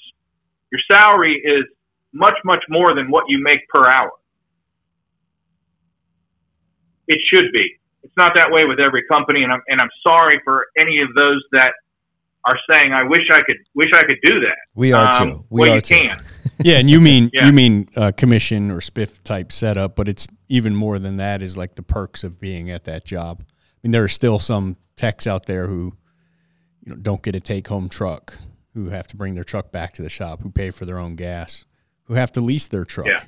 your salary is much, much more than what you make per hour. It should be it's not that way with every company, and I'm and I'm sorry for any of those that are saying, "I wish I could, wish I could do that." We are um, too. We well, are you too. can. Yeah, and you mean yeah. you mean uh, commission or spiff type setup, but it's even more than that. Is like the perks of being at that job. I mean, there are still some techs out there who you know don't get a take home truck, who have to bring their truck back to the shop, who pay for their own gas, who have to lease their truck yeah.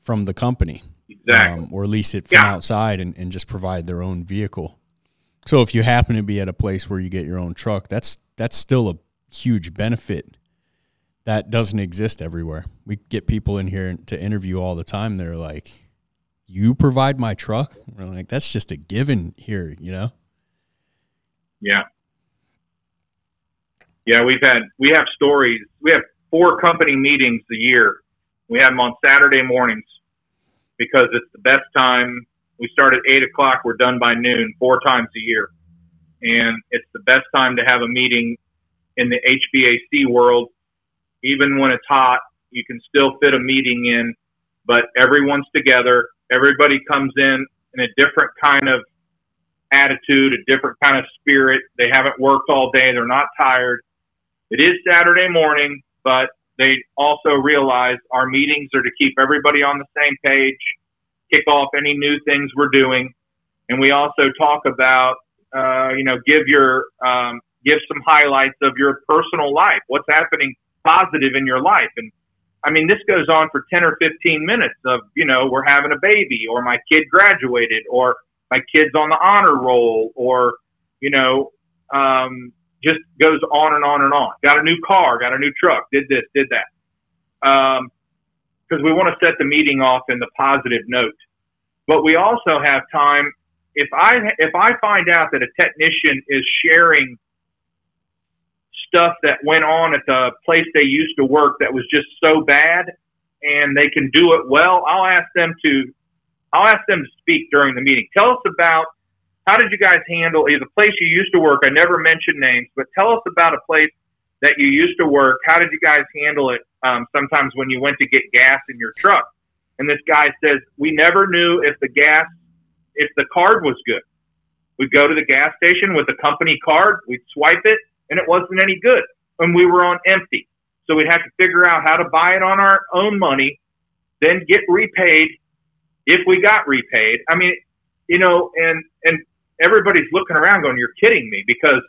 from the company exactly. um, or lease it from Yeah. outside and, and just provide their own vehicle. So if you happen to be at a place where you get your own truck, that's that's still a huge benefit that doesn't exist everywhere. We get people in here to interview all the time. They're like, "You provide my truck." We're like, "That's just a given here," you know. Yeah. Yeah, we've had we have stories. We have four company meetings a year. We have them on Saturday mornings because it's the best time. We start at eight o'clock. We're done by noon, four times a year, and it's the best time to have a meeting in the HVAC world. Even when it's hot, you can still fit a meeting in, but everyone's together. Everybody comes in in a different kind of attitude, a different kind of spirit. They haven't worked all day. They're not tired. It is Saturday morning, but they also realize our meetings are to keep everybody on the same page, kick off any new things we're doing, and we also talk about, uh, you know, give your um, give some highlights of your personal life. What's happening positive in your life, and I mean, this goes on for 10 or 15 minutes of, you know, we're having a baby or my kid graduated or my kid's on the honor roll or, you know, um, just goes on and on and on. Got a new car, got a new truck, did this, did that. Um, cause we want to set the meeting off in the positive note, but we also have time. If I, if I find out that a technician is sharing stuff that went on at the place they used to work that was just so bad and they can do it well, I'll ask them to I'll ask them to speak during the meeting. Tell us about how did you guys handle is a place you used to work. I never mentioned names, but tell us about a place that you used to work. How did you guys handle it um, sometimes when you went to get gas in your truck? And this guy says, We never knew if the gas if the card was good. We'd go to the gas station with the company card, we'd swipe it, and it wasn't any good. And we were on empty. So we'd have to figure out how to buy it on our own money, then get repaid if we got repaid. I mean, you know, and and everybody's looking around going, "You're kidding me," because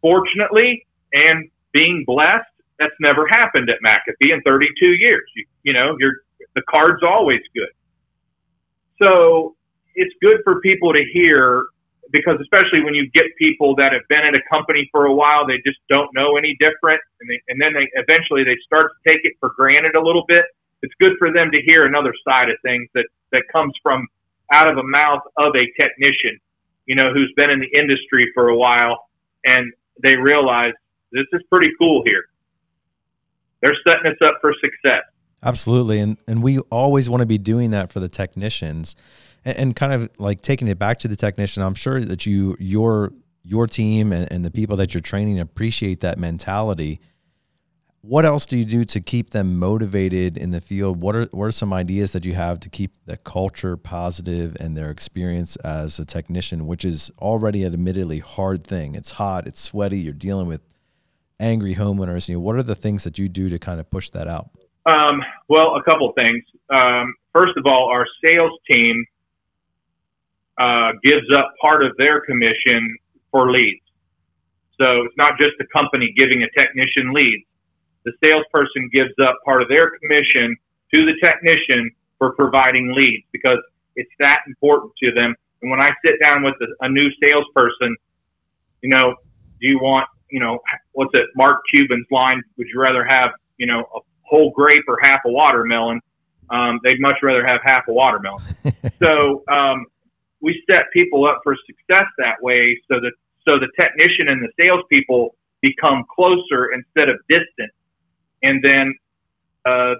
fortunately and being blessed, that's never happened at McAfee in 32 years. You, you know, you're the card's always good. So it's good for people to hear because especially when you get people that have been at a company for a while, they just don't know any different, and they, and then they eventually they start to take it for granted a little bit. It's good for them to hear another side of things that that comes from out of the mouth of a technician, you know, who's been in the industry for a while, and they realize this is pretty cool here. They're setting us up for success. Absolutely, and and we always want to be doing that for the technicians, and, and kind of like taking it back to the technician. I'm sure that you your your team and, and the people that you're training appreciate that mentality. What else do you do to keep them motivated in the field? What are what are some ideas that you have to keep the culture positive and their experience as a technician, which is already an admittedly hard thing. It's hot, it's sweaty. You're dealing with angry homeowners. You know, what are the things that you do to kind of push that out? Um, well, a couple things. Um, first of all, our sales team uh, gives up part of their commission for leads. So it's not just the company giving a technician leads. The salesperson gives up part of their commission to the technician for providing leads because it's that important to them. And when I sit down with a, a new salesperson, you know, do you want, you know, what's it, Mark Cuban's line? Would you rather have, you know, a whole grape or half a watermelon? Um, they'd much rather have half a watermelon. <laughs> so um, we set people up for success that way, so that so the technician and the salespeople become closer instead of distant. And then, uh,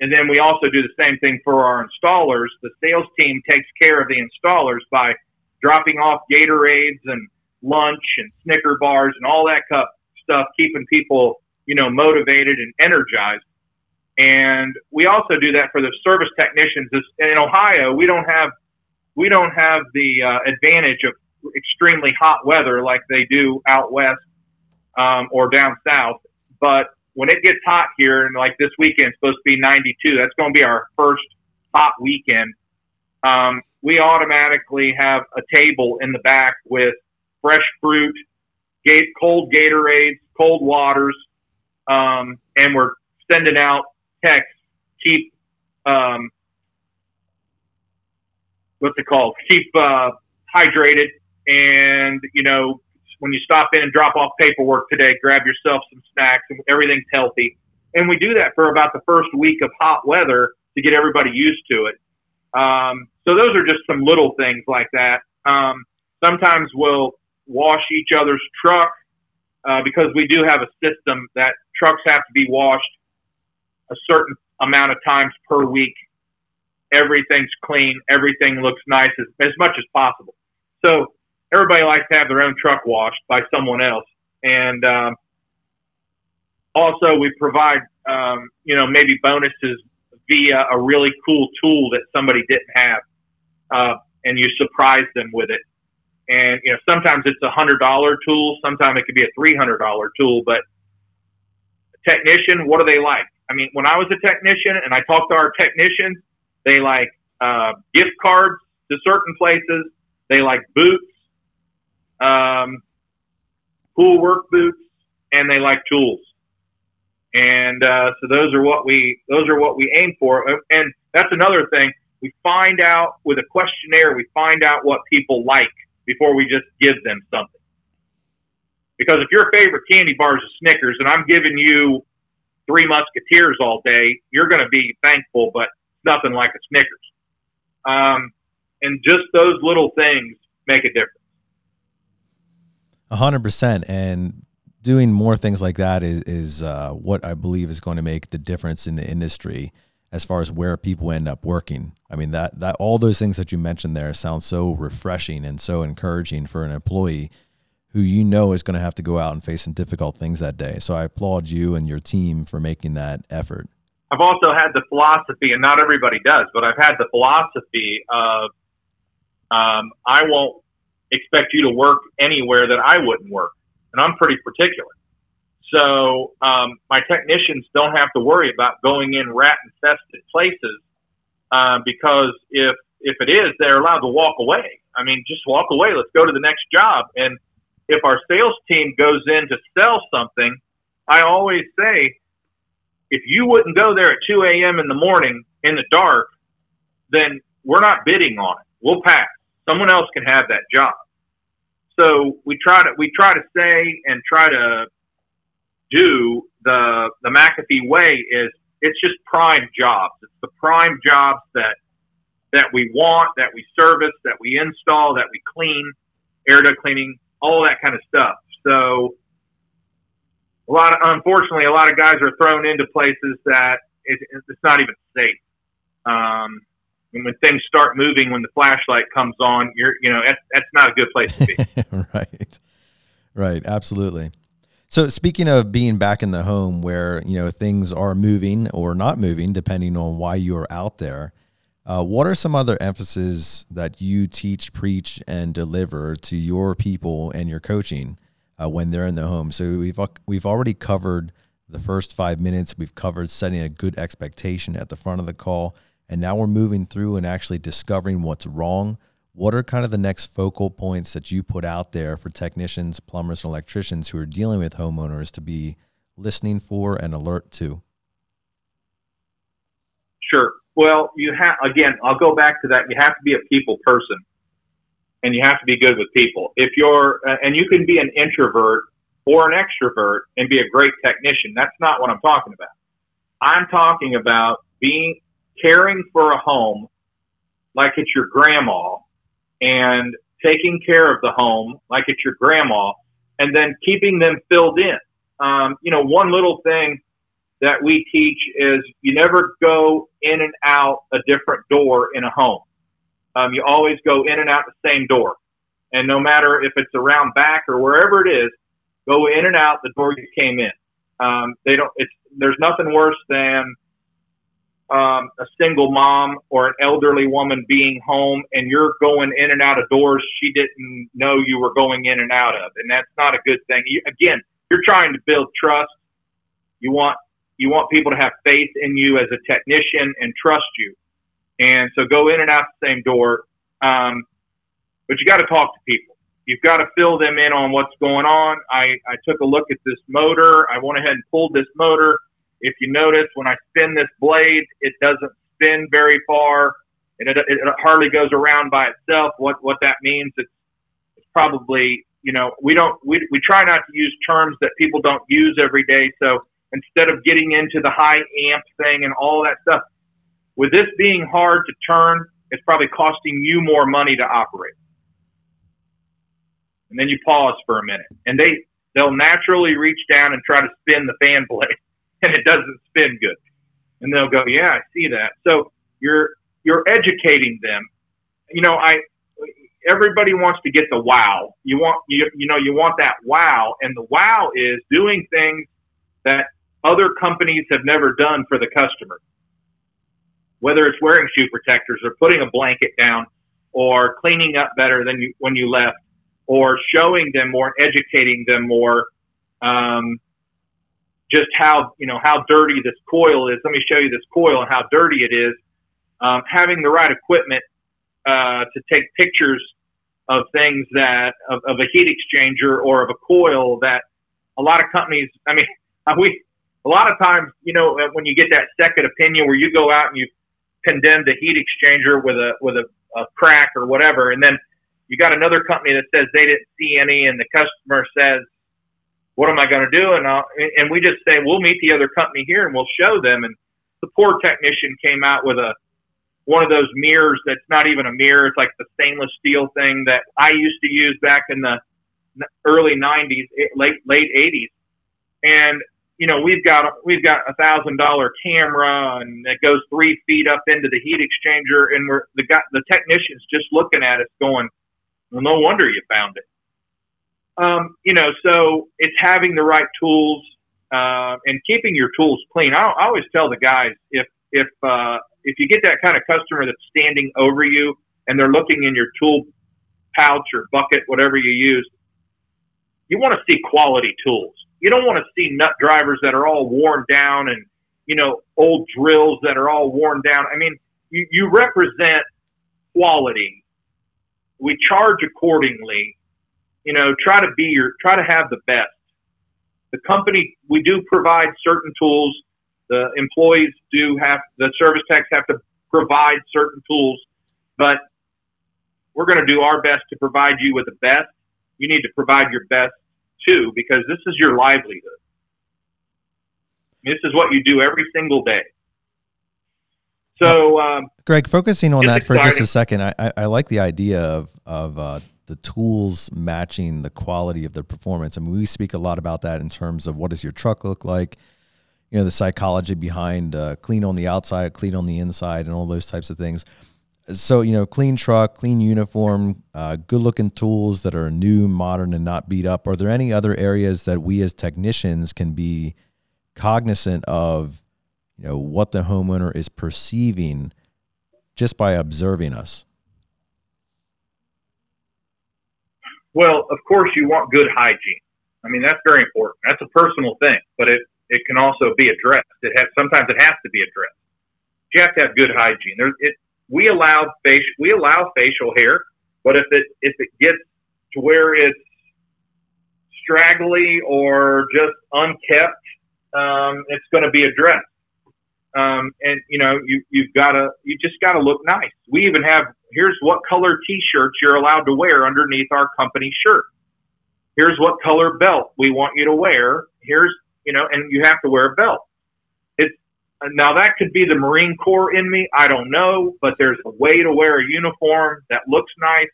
and then we also do the same thing for our installers. The sales team takes care of the installers by dropping off Gatorades and lunch and Snicker bars and all that cup stuff, keeping people, you know, motivated and energized. And we also do that for the service technicians. In Ohio, we don't have we don't have the uh, advantage of extremely hot weather like they do out west um, or down south. But when it gets hot here, and like this weekend, it's supposed to be 92. That's going to be our first hot weekend. Um, we automatically have a table in the back with fresh fruit, gate, cold Gatorades, cold waters, um, and we're sending out texts. Keep um, what's it called? Keep uh, hydrated, and you know, when you stop in and drop off paperwork today, grab yourself some snacks, and everything's healthy. And we do that for about the first week of hot weather to get everybody used to it. Um, so those are just some little things like that. Um, sometimes we'll wash each other's truck uh, because we do have a system that trucks have to be washed a certain amount of times per week. Everything's clean. Everything looks nice as, as much as possible. So everybody likes to have their own truck washed by someone else. And um, also, we provide, um, you know, maybe bonuses via a really cool tool that somebody didn't have, uh, and you surprise them with it. And you know, sometimes it's a hundred dollar tool, sometimes it could be a three hundred dollar tool. But technician, what do they like? I mean, when I was a technician and I talked to our technicians, they like uh, gift cards to certain places. They like boots, um, cool work boots, and they like tools. And uh, so those are what we those are what we aim for. And that's another thing. We find out with a questionnaire. We find out what people like before we just give them something. Because if your favorite candy bar is Snickers, and I'm giving you Three Musketeers all day, you're going to be thankful, but nothing like a Snickers. Um, and just those little things make a difference. A hundred percent. And doing more things like that is, is uh, what I believe is going to make the difference in the industry as far as where people end up working. I mean that that all those things that you mentioned there sound so refreshing and so encouraging for an employee who you know is going to have to go out and face some difficult things that day. So I applaud you and your team for making that effort. I've also had the philosophy, and not everybody does, but I've had the philosophy of um, I won't expect you to work anywhere that I wouldn't work, and I'm pretty particular. So um, my technicians don't have to worry about going in rat infested places uh, because if if it is, they're allowed to walk away. I mean, just walk away. Let's go to the next job. And if our sales team goes in to sell something, I always say, if you wouldn't go there at 2 a.m. in the morning in the dark, then we're not bidding on it. We'll pass. Someone else can have that job. So we try to we try to say and try to do the the McAfee way is it's just prime jobs. It's the prime jobs that that we want, that we service, that we install, that we clean, air duct cleaning, all that kind of stuff. So a lot of, unfortunately, a lot of guys are thrown into places that it, it's not even safe. Um, and when things start moving, when the flashlight comes on, you're, you know, that's, that's not a good place to be. <laughs> right. Right. Absolutely. So speaking of being back in the home where you know things are moving or not moving depending on why you're out there, uh, what are some other emphases that you teach, preach, and deliver to your people and your coaching uh, when they're in the home? So we've we've already covered the first five minutes. We've covered setting a good expectation at the front of the call, and now we're moving through and actually discovering what's wrong what are kind of the next focal points that you put out there for technicians, plumbers, and electricians who are dealing with homeowners to be listening for and alert to? Sure. Well, you have again. I'll go back to that. You have to be a people person, and you have to be good with people. If you're, uh, and you can be an introvert or an extrovert and be a great technician. That's not what I'm talking about. I'm talking about being caring for a home like it's your grandma and taking care of the home like it's your grandma and then keeping them filled in. Um, you know, one little thing that we teach is you never go in and out a different door in a home. Um, you always go in and out the same door. And no matter if it's around back or wherever it is, go in and out the door you came in. Um, they don't, it's, there's nothing worse than um, a single mom or an elderly woman being home and you're going in and out of doors she didn't know you were going in and out of, and that's not a good thing. You, again, you're trying to build trust. You want you want people to have faith in you as a technician and trust you, and so go in and out the same door. Um, but you got to talk to people. You've got to fill them in on what's going on. I, I took a look at this motor. I went ahead and pulled this motor if you notice, when I spin this blade, it doesn't spin very far. and it, it hardly goes around by itself. What what that means, it's, it's probably you know we don't we we try not to use terms that people don't use every day. So instead of getting into the high amp thing and all that stuff, with this being hard to turn, it's probably costing you more money to operate. And then you pause for a minute, and they they'll naturally reach down and try to spin the fan <laughs> blade, and it doesn't spin good. And they'll go, "Yeah, I see that." So you're you're educating them. You know, I everybody wants to get the wow. You want you you know you want that wow, and the wow is doing things that other companies have never done for the customer. Whether it's wearing shoe protectors or putting a blanket down or cleaning up better than you when you left or showing them more, educating them more, um, just how you know how dirty this coil is. Let me show you this coil and how dirty it is. Um, having the right equipment uh, to take pictures of things that of, of a heat exchanger or of a coil that a lot of companies. I mean, <laughs> we a lot of times, you know, when you get that second opinion where you go out and you condemn a heat exchanger with a with a, a crack or whatever, and then you got another company that says they didn't see any, and the customer says, "What am I going to do?" And I'll, and we just say, "We'll meet the other company here, and we'll show them." And the poor technician came out with a one of those mirrors that's not even a mirror; it's like the stainless steel thing that I used to use back in the early '90s, late late '80s, and you know we've got we've got a thousand dollar camera and it goes three feet up into the heat exchanger and we're the guy the technician's just looking at us going well, no wonder you found it. Um, you know, so it's having the right tools uh, and keeping your tools clean. I, I always tell the guys if if uh, if you get that kind of customer that's standing over you and they're looking in your tool pouch or bucket, whatever you use, you want to see quality tools. You don't want to see nut drivers that are all worn down and you know old drills that are all worn down. I mean, you, you represent quality we charge accordingly. You know, try to be your, try to have the best. The company, we do provide certain tools. The employees do have, the service techs have to provide certain tools, but we're going to do our best to provide you with the best. You need to provide your best too, because this is your livelihood. This is what you do every single day. So, um, Greg, focusing on that exciting. for just a second, I, I, I, like the idea of of uh, the tools matching the quality of the performance. I mean, we speak a lot about that in terms of what does your truck look like, you know, the psychology behind uh, clean on the outside, clean on the inside, and all those types of things. So, you know, clean truck, clean uniform, uh, good looking tools that are new, modern, and not beat up. Are there any other areas that we as technicians can be cognizant of you know what the homeowner is perceiving just by observing us? Well of course you want good hygiene. I mean that's very important. That's a personal thing but it it can also be addressed. It has sometimes it has to be addressed. You have to have good hygiene. There's it we allow facial we allow facial hair but if it if it gets to where it's straggly or just unkept um, it's going to be addressed um, and you know, you you've got to you just got to look nice. We even have here's what color T-shirts you're allowed to wear underneath our company shirt. Here's what color belt we want you to wear. Here's you know, and you have to wear a belt. Now that could be the Marine Corps in me. I don't know, but there's a way to wear a uniform that looks nice,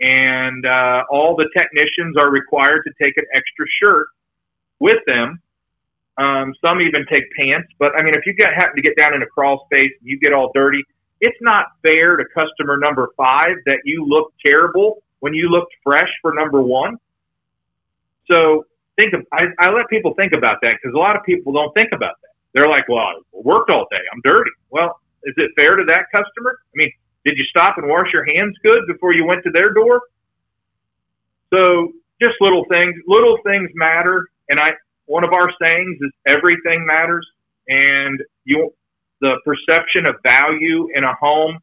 and uh, all the technicians are required to take an extra shirt with them um, some even take pants. But I mean, if you get happen to get down in a crawl space and you get all dirty, it's not fair to customer number five that you look terrible when you looked fresh for number one. So think of, I, I let people think about that because a lot of people don't think about that. They're like, well, I worked all day. I'm dirty. Well, is it fair to that customer? I mean, did you stop and wash your hands good before you went to their door? So just little things, little things matter. And I, one of our sayings is everything matters, and you the perception of value in a home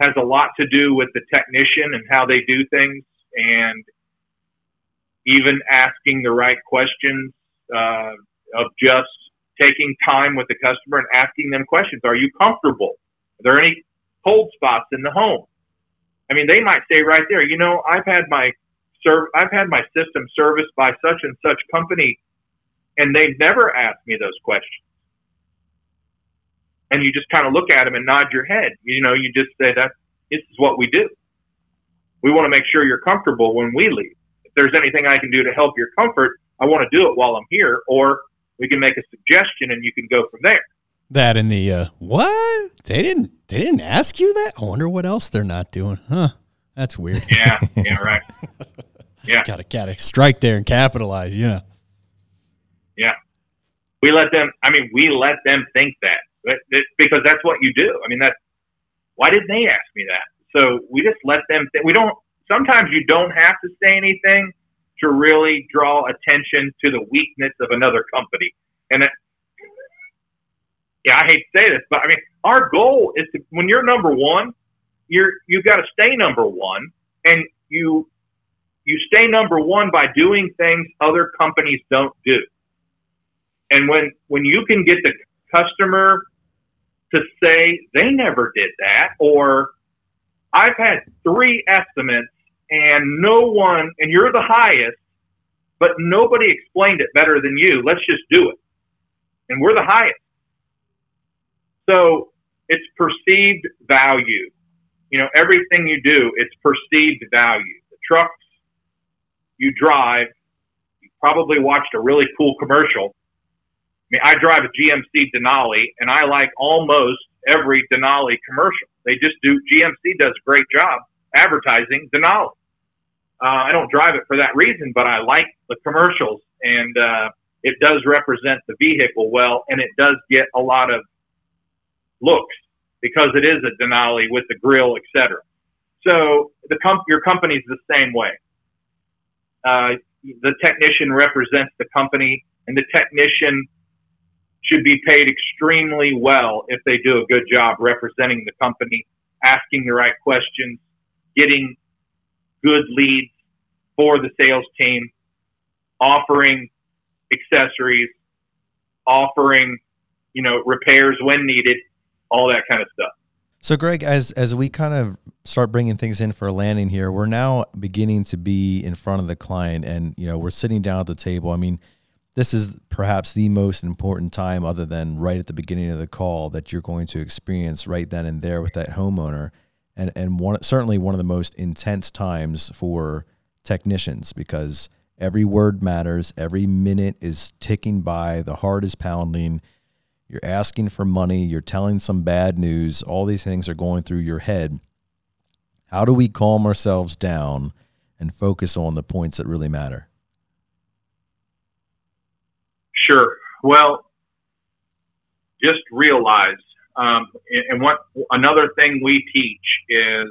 has a lot to do with the technician and how they do things, and even asking the right questions uh, of just taking time with the customer and asking them questions. Are you comfortable? Are there any cold spots in the home. I mean, they might say right there, you know, I've had my serv- I've had my system serviced by such and such company, and they've never asked me those questions. And you just kind of look at them and nod your head. You know, you just say that this is what we do. We want to make sure you're comfortable when we leave. If there's anything I can do to help your comfort, I want to do it while I'm here, or we can make a suggestion and you can go from there. That in the uh, what? They didn't they didn't ask you that? I wonder what else they're not doing. Huh. That's weird. <laughs> Yeah, yeah, right. <laughs> Yeah. gotta gotta strike there and capitalize, you know. Yeah. We let them I mean, we let them think that. Because that's what you do. I mean that's why didn't they ask me that? So we just let them think we don't sometimes you don't have to say anything to really draw attention to the weakness of another company. And it, yeah, I hate to say this, but I mean, our goal is to when you're number one, you're you've got to stay number one, and you you stay number one by doing things other companies don't do. And when when you can get the customer to say they never did that, or I've had three estimates and no one, and you're the highest, but nobody explained it better than you. Let's just do it. And we're the highest. So it's perceived value. You know, everything you do, it's perceived value. The trucks you drive, you probably watched a really cool commercial. I mean, I drive a GMC Denali, and I like almost every Denali commercial. They just do, GMC does a great job advertising Denali. Uh, I don't drive it for that reason, but I like the commercials, and uh, it does represent the vehicle well, and it does get a lot of looks because it is a Denali with the grill, etc. So the comp- your company's the same way. Uh, the technician represents the company, and the technician should be paid extremely well if they do a good job representing the company, asking the right questions, getting good leads for the sales team, offering accessories, offering, you know, repairs when needed, all that kind of stuff. So, Greg, as as we kind of start bringing things in for a landing here, we're now beginning to be in front of the client, and you know, we're sitting down at the table. I mean, this is perhaps the most important time, other than right at the beginning of the call, that you're going to experience right then and there with that homeowner and and one certainly one of the most intense times for technicians because every word matters every minute is ticking by the heart is pounding you're asking for money you're telling some bad news all these things are going through your head. How do we calm ourselves down and focus on the points that really matter? Sure. Well just realize um, and what another thing we teach is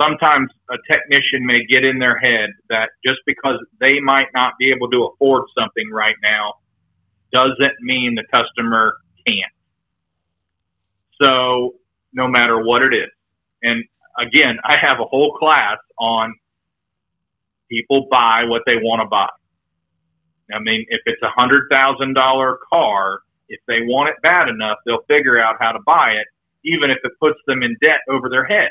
sometimes a technician may get in their head that just because they might not be able to afford something right now doesn't mean the customer can't. So no matter what it is, and again, I have a whole class on people buy what they want to buy. I mean, if it's a hundred thousand dollar car, if they want it bad enough, they'll figure out how to buy it, even if it puts them in debt over their head.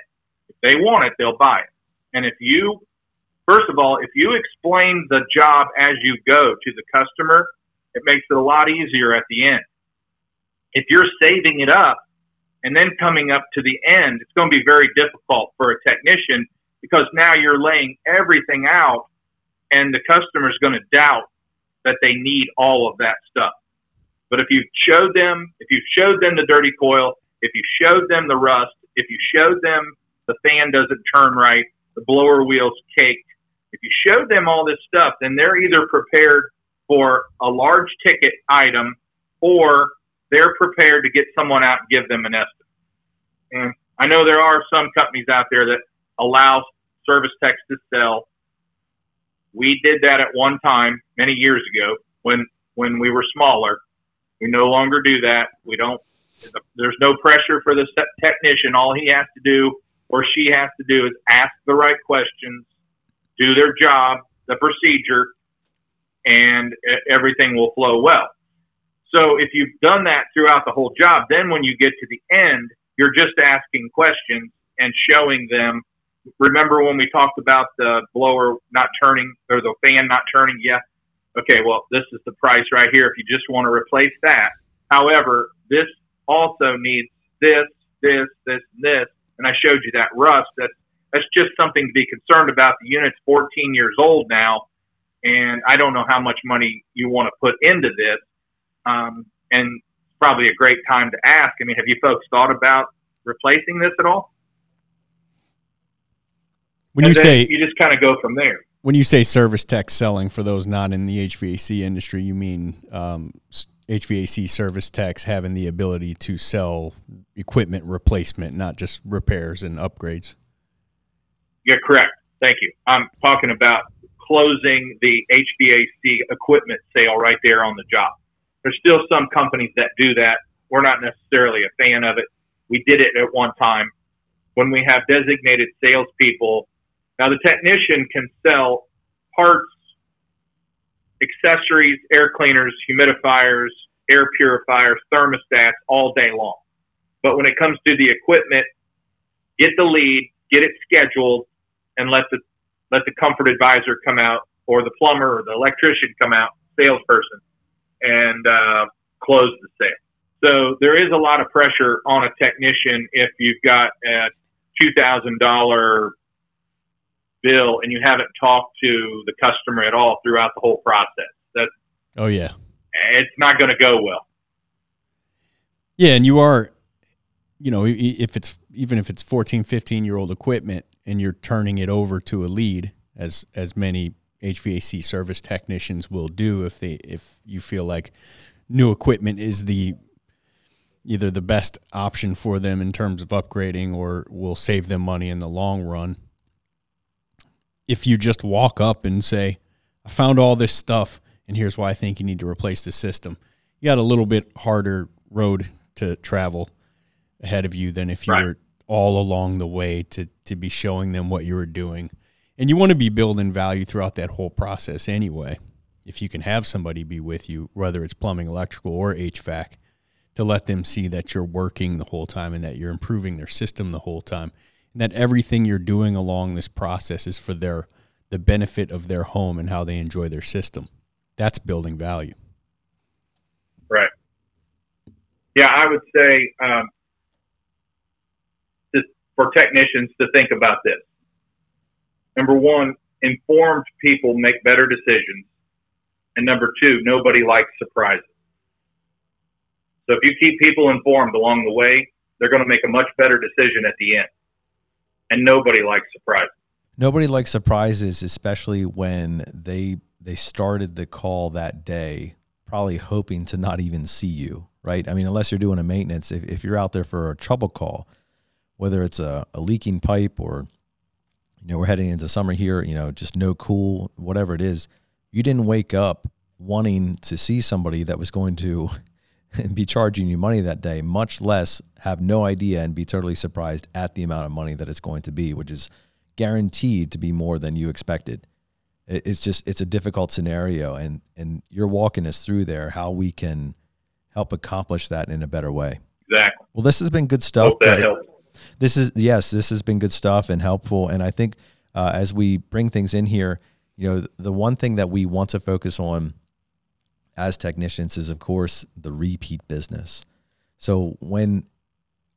If they want it, they'll buy it. And if you, first of all, if you explain the job as you go to the customer, it makes it a lot easier at the end. If you're saving it up and then coming up to the end, it's going to be very difficult for a technician because now you're laying everything out and the customer is going to doubt that they need all of that stuff. But if you showed them, if you showed them the dirty coil, if you showed them the rust, if you showed them the fan doesn't turn right, the blower wheel's caked, if you showed them all this stuff, then they're either prepared for a large ticket item or they're prepared to get someone out and give them an estimate. And I know there are some companies out there that allow service techs to sell. We did that at one time many years ago when when we were smaller we no longer do that. We don't. There's no pressure for the technician. All he has to do or she has to do is ask the right questions, do their job, the procedure, and everything will flow well. So if you've done that throughout the whole job, then when you get to the end, You're just asking questions and showing them. Remember when we talked about the blower not turning or the fan not turning? Yeah. Okay, well, this is the price right here if you just want to replace that. However, this also needs this, this, this, and this. And I showed you that rust. That's, that's just something to be concerned about. The unit's 14 years old now, and I don't know how much money you want to put into this. Um, and it's probably a great time to ask. I mean, have you folks thought about replacing this at all? When And you say you just kind of go from there. When you say service tech selling for those not in the HVAC industry, you mean um, HVAC service techs having the ability to sell equipment replacement, not just repairs and upgrades. Yeah, correct. Thank you. I'm talking about closing the HVAC equipment sale right there on the job. There's still some companies that do that. We're not necessarily a fan of it. We did it at one time when we have designated salespeople. Now, the technician can sell parts, accessories, air cleaners, humidifiers, air purifiers, thermostats all day long. But when it comes to the equipment, get the lead, get it scheduled, and let the let the comfort advisor come out, or the plumber, or the electrician come out, salesperson, and uh, close the sale. So there is a lot of pressure on a technician if you've got a two thousand dollar bill and you haven't talked to the customer at all throughout the whole process. That Oh yeah, it's not going to go well. yeah, and you are, you know, if it's even if it's 14, 15 year old equipment and you're turning it over to a lead, as as many HVAC service technicians will do if they if you feel like new equipment is the either the best option for them in terms of upgrading or will save them money in the long run. If you just walk up and say, I found all this stuff and here's why I think you need to replace the system, you got a little bit harder road to travel ahead of you than if you Right. were all along the way to, to be showing them what you were doing. And you want to be building value throughout that whole process anyway. If you can have somebody be with you, whether it's plumbing, electrical, or HVAC, to let them see that you're working the whole time and that you're improving their system the whole time that everything you're doing along this process is for their the benefit of their home and how they enjoy their system that's building value Right. Yeah, I would say um, for technicians to think about this. Number one, informed people make better decisions. And number two, nobody likes surprises. So if you keep people informed along the way, they're going to make a much better decision at the end. And nobody likes surprises. Nobody likes surprises, especially when they they started the call that day, probably hoping to not even see you, right? I mean, unless you're doing a maintenance, if, if you're out there for a trouble call, whether it's a, a leaking pipe or you know, we're heading into summer here, you know, just no cool, whatever it is, you didn't wake up wanting to see somebody that was going to be charging you money that day, much less have no idea and be totally surprised at the amount of money that it's going to be, which is guaranteed to be more than you expected. It's just it's a difficult scenario, and and you're walking us through there how we can help accomplish that in a better way. Exactly. Well, this has been good stuff. Hope that this is yes this has been good stuff and helpful and i think uh, as we bring things in here you know the one thing that we want to focus on as technicians is of course the repeat business so when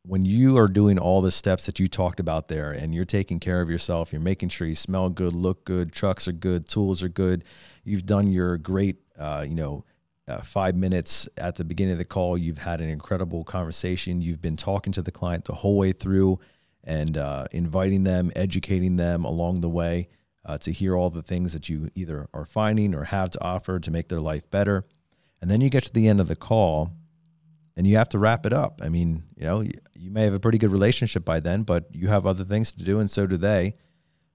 when you are doing all the steps that you talked about there and you're taking care of yourself you're making sure you smell good look good trucks are good tools are good you've done your great uh, you know uh, five minutes at the beginning of the call. You've had an incredible conversation. You've been talking to the client the whole way through and uh, inviting them, educating them along the way uh, to hear all the things that you either are finding or have to offer to make their life better. And then you get to the end of the call and you have to wrap it up. I mean, you know, you, may have a pretty good relationship by then, but you have other things to do, and so do they.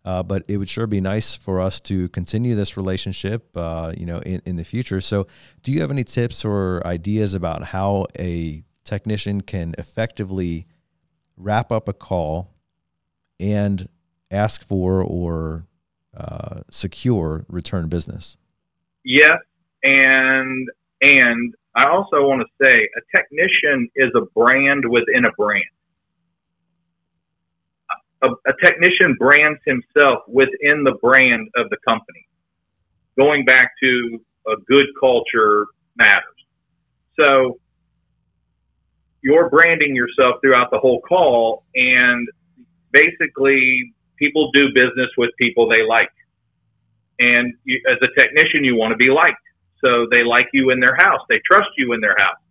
Uh, but it would sure be nice for us to continue this relationship, uh, you know, in, in the future. So, do you have any tips or ideas about how a technician can effectively wrap up a call and ask for or uh, secure return business? Yes, and and I also want to say a technician is a brand within a brand. a, a technician brands himself within the brand of the company. Going back to a good culture matters. So you're branding yourself throughout the whole call, and basically, people do business with people they like. And you, as a technician, you want to be liked. So they like you in their house. They trust you in their house.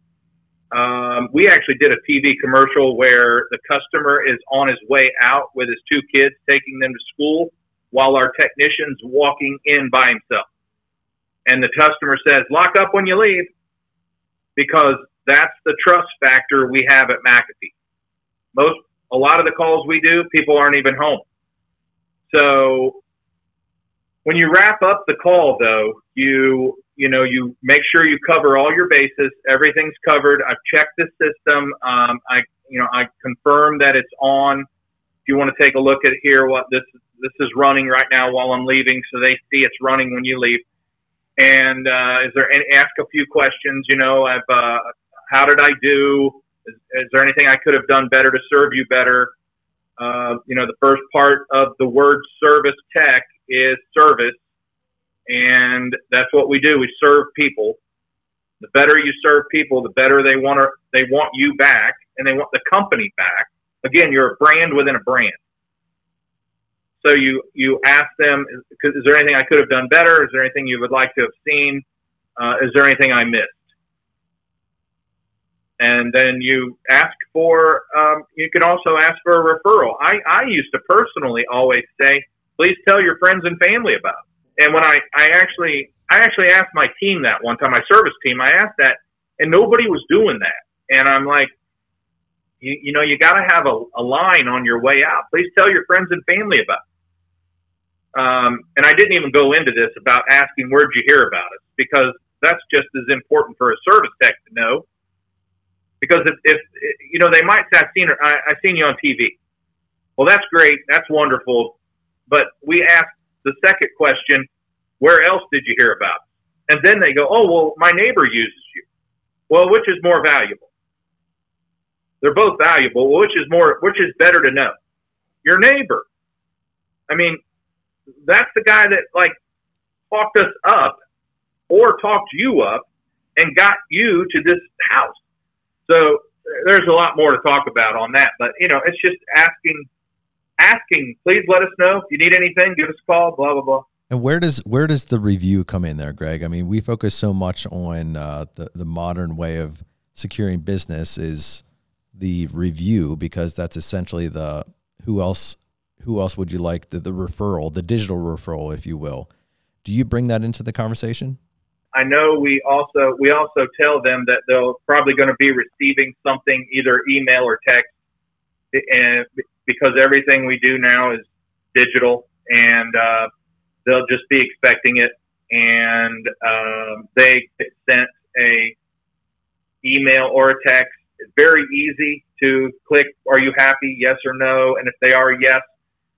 Um, we actually did a TV commercial where the customer is on his way out with his two kids, taking them to school, while our technician's walking in by himself. And the customer says, "Lock up when you leave," because that's the trust factor we have at McAfee. Most, a lot of the calls we do, people aren't even home. So when you wrap up the call, though, you you know you make sure you cover all your bases. Everything's covered. I've checked the system. Um, I you know I confirm that it's on. If you want to take a look at here, what this this is running right now while I'm leaving, so they see it's running when you leave. And uh, is there any ask a few questions? You know, I've uh, how did I do? Is, is there anything I could have done better to serve you better? Uh, you know, the first part of the word service tech is service, and that's what we do. We serve people. The better you serve people, the better they want to, they want you back, and they want the company back. Again, you're a brand within a brand. So you you ask them, is, is there anything I could have done better? Is there anything you would like to have seen? Uh, is there anything I missed? And then you ask for um, you can also ask for a referral I, I used to personally always say please tell your friends and family about it. and when I, I actually i actually asked my team that one time my service team i asked that and nobody was doing that and i'm like you, you know you got to have a, a line on your way out please tell your friends and family about it. Um, and i didn't even go into this about asking where'd you hear about it because that's just as important for a service tech to know because if, if you know they might say I've seen her, I, I've seen you on TV. Well, that's great, that's wonderful, but we ask the second question, where else did you hear about? And then they go, oh well, my neighbor uses you. Well, which is more valuable? They're both valuable. Well, which is more? Which is better to know? Your neighbor. I mean, that's the guy that like talked us up or talked you up and got you to this house. So there's a lot more to talk about on that, but you know, it's just asking, asking. Please let us know if you need anything. Give us a call. Blah blah blah. And where does where does the review come in there, Greg? I mean, we focus so much on uh, the the modern way of securing business is the review because that's essentially the who else who else would you like the, the referral, the digital referral, if you will. Do you bring that into the conversation? I know we also we also tell them that they're probably going to be receiving something either email or text, and because everything we do now is digital, and uh, they'll just be expecting it, and um, they sent a email or a text. It's very easy to click. Are you happy? Yes or no. And if they are yes,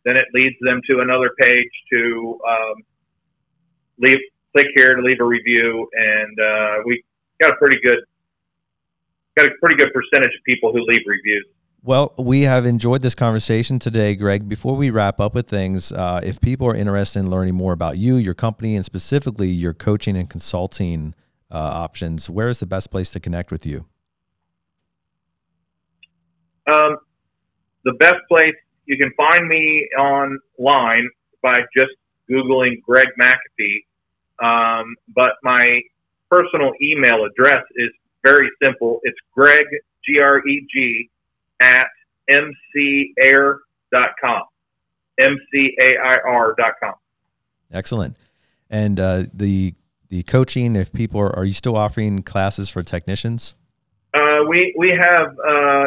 then it leads them to another page to um, leave click here to leave a review, and uh, we got a pretty good got a pretty good percentage of people who leave reviews. Well, we have enjoyed this conversation today, Greg. Before we wrap up with things, uh, if people are interested in learning more about you, your company, and specifically your coaching and consulting uh, options, where is the best place to connect with you? Um, the best place you can find me online by just googling Greg McAfee, um, but my personal email address is very simple. It's Greg, G R E G, at mcair.com. M-C-A-I-R.com. Excellent. And uh, the the coaching, if people are, are you still offering classes for technicians? Uh, we, we have uh,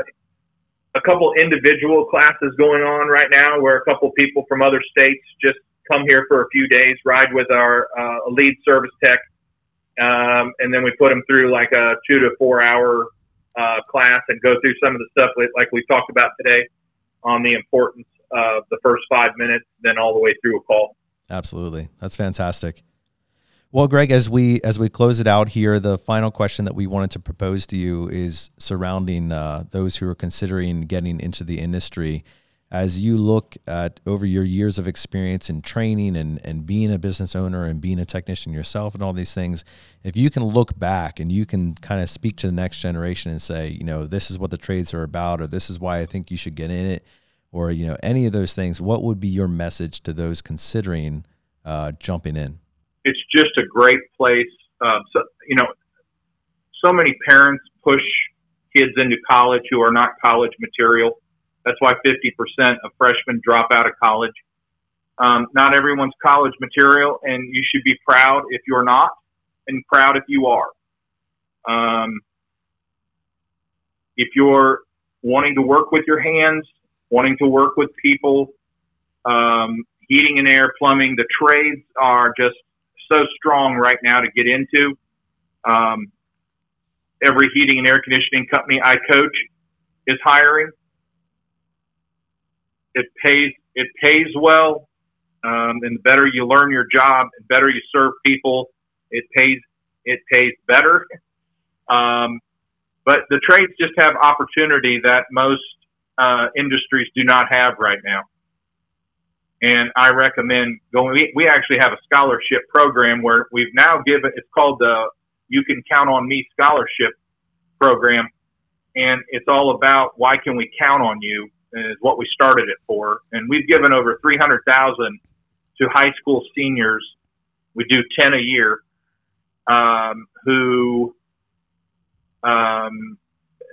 a couple individual classes going on right now where a couple people from other states just come here for a few days, ride with our uh, lead service tech, um, and then we put them through like a two to four hour uh, class and go through some of the stuff like we talked about today on the importance of the first five minutes, then all the way through a call. Absolutely, that's fantastic. Well, Greg, as we as we close it out here, the final question that we wanted to propose to you is surrounding uh, those who are considering getting into the industry as you look at over your years of experience in training and, and being a business owner and being a technician yourself and all these things, if you can look back and you can kind of speak to the next generation and say, you know, this is what the trades are about, or this is why I think you should get in it, or, you know, any of those things, what would be your message to those considering uh, jumping in? It's just a great place. Uh, so, you know, so many parents push kids into college who are not college material that's why 50% of freshmen drop out of college. Um, not everyone's college material, and you should be proud if you're not, and proud if you are. Um, if you're wanting to work with your hands, wanting to work with people, um, heating and air, plumbing, the trades are just so strong right now to get into. Um, every heating and air conditioning company I coach is hiring. It pays it pays well, um, and the better you learn your job, and better you serve people, it pays it pays better. Um, but the trades just have opportunity that most uh, industries do not have right now. And I recommend going. We, we actually have a scholarship program where we've now given. It's called the "You Can Count on Me" scholarship program, and it's all about why can we count on you is what we started it for. And we've given over 300,000 to high school seniors. We do 10 a year, um, who, um,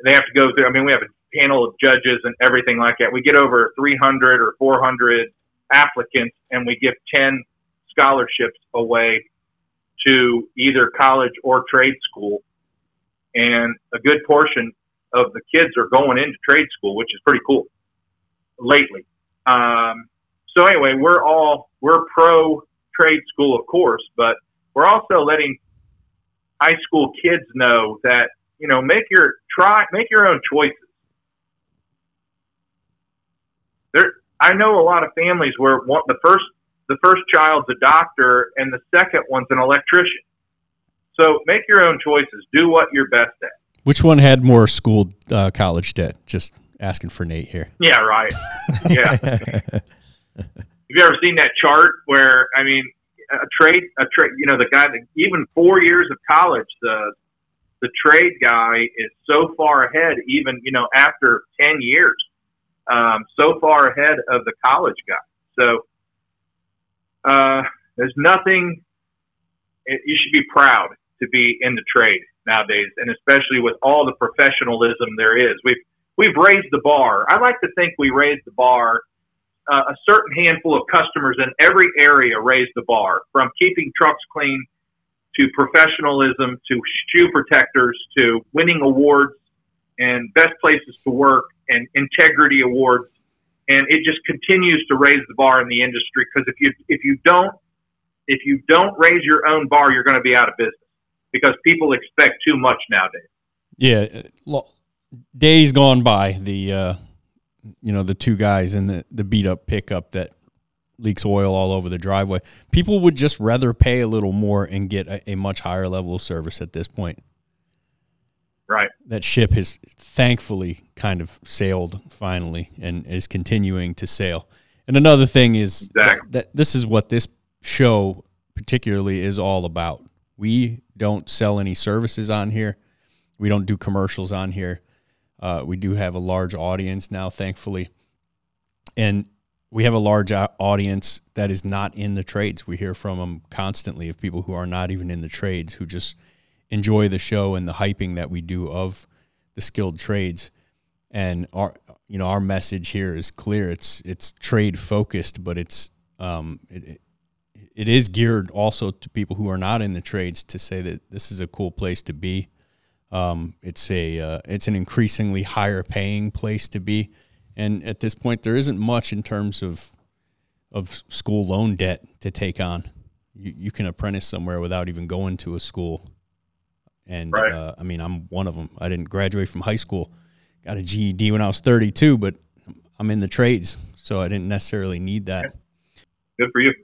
they have to go through. I mean, we have a panel of judges and everything like that. We get over 300 or 400 applicants and we give 10 scholarships away to either college or trade school. And a good portion of the kids are going into trade school, which is pretty cool lately. Um, so anyway, we're all we're pro trade school, of course, but we're also letting high school kids know that you know make your try make your own choices. There, I know a lot of families where one, the first the first child's a doctor and the second one's an electrician. So make your own choices. Do what you're best at. Which one had more school uh, college debt? Just asking for Nate here. Yeah, right. Yeah. <laughs> Have you ever seen that chart where I mean, a trade, a trade, you know, the guy that even four years of college, the the trade guy is so far ahead, even you know after ten years, um, so far ahead of the college guy. So uh, there's nothing. It, you should be proud to be in the trade nowadays, and especially with all the professionalism there is. We've we've raised the bar. I like to think we raised the bar. Uh, a certain handful of customers in every area raised the bar, from keeping trucks clean to professionalism to shoe protectors to winning awards and best places to work and integrity awards. And it just continues to raise the bar in the industry because if you if you don't if you don't raise your own bar, you're going to be out of business because people expect too much nowadays. Yeah, days gone by, the uh, you know the two guys in the the beat up pickup that leaks oil all over the driveway. People would just rather pay a little more and get a, a much higher level of service at this point. Right. That ship has thankfully kind of sailed finally and is continuing to sail. And another thing is exactly. that, that this is what this show particularly is all about. We don't sell any services on here. We don't do commercials on here. Uh, we do have a large audience now, thankfully. And we have a large audience that is not in the trades. We hear from them constantly of people who are not even in the trades who just enjoy the show and the hyping that we do of the skilled trades. And our you know our message here is clear. It's it's trade focused, but it's um, it, it is geared also to people who are not in the trades to say that this is a cool place to be. Um, it's a uh, it's an increasingly higher paying place to be, and at this point, there isn't much in terms of of school loan debt to take on. You, you can apprentice somewhere without even going to a school, and right. uh, I mean, I'm one of them. I didn't graduate from high school, got a GED when I was 32, but I'm in the trades, so I didn't necessarily need that. Good for you.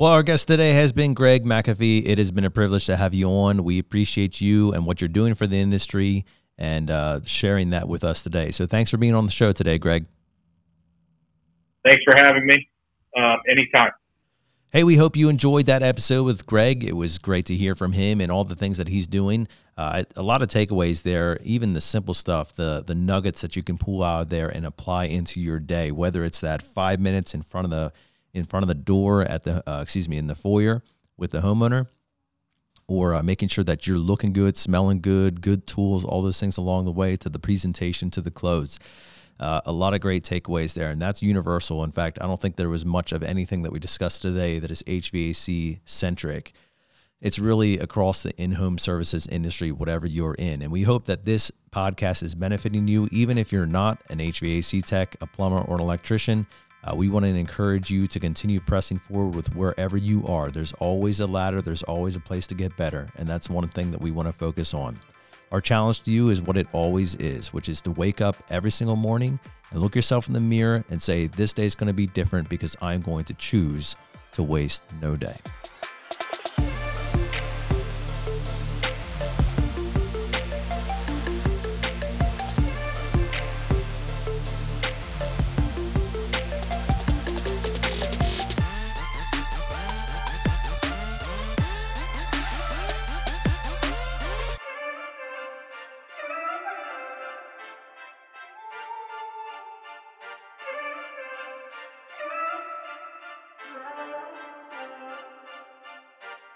Well, our guest today has been Greg McAfee. It has been a privilege to have you on. We appreciate you and what you're doing for the industry and uh, sharing that with us today. So thanks for being on the show today, Greg. Thanks for having me. Um, anytime. Hey, we hope you enjoyed that episode with Greg. It was great to hear from him and all the things that he's doing. Uh, a lot of takeaways there, even the simple stuff, the the nuggets that you can pull out of there and apply into your day. Whether it's that five minutes in front of the in front of the door at the uh, excuse me in the foyer with the homeowner, or uh, making sure that you're looking good, smelling good, good tools, all those things along the way to the presentation to the clothes. Uh, a lot of great takeaways there, and that's universal. In fact, I don't think there was much of anything that we discussed today that is HVAC centric. It's really across the in home services industry, whatever you're in. And we hope that this podcast is benefiting you, even if you're not an HVAC tech, a plumber, or an electrician. Uh, we want to encourage you to continue pressing forward with wherever you are. There's always a ladder, there's always a place to get better. And that's one thing that we want to focus on. Our challenge to you is what it always is, which is to wake up every single morning and look yourself in the mirror and say, This day is going to be different because I'm going to choose to waste no day.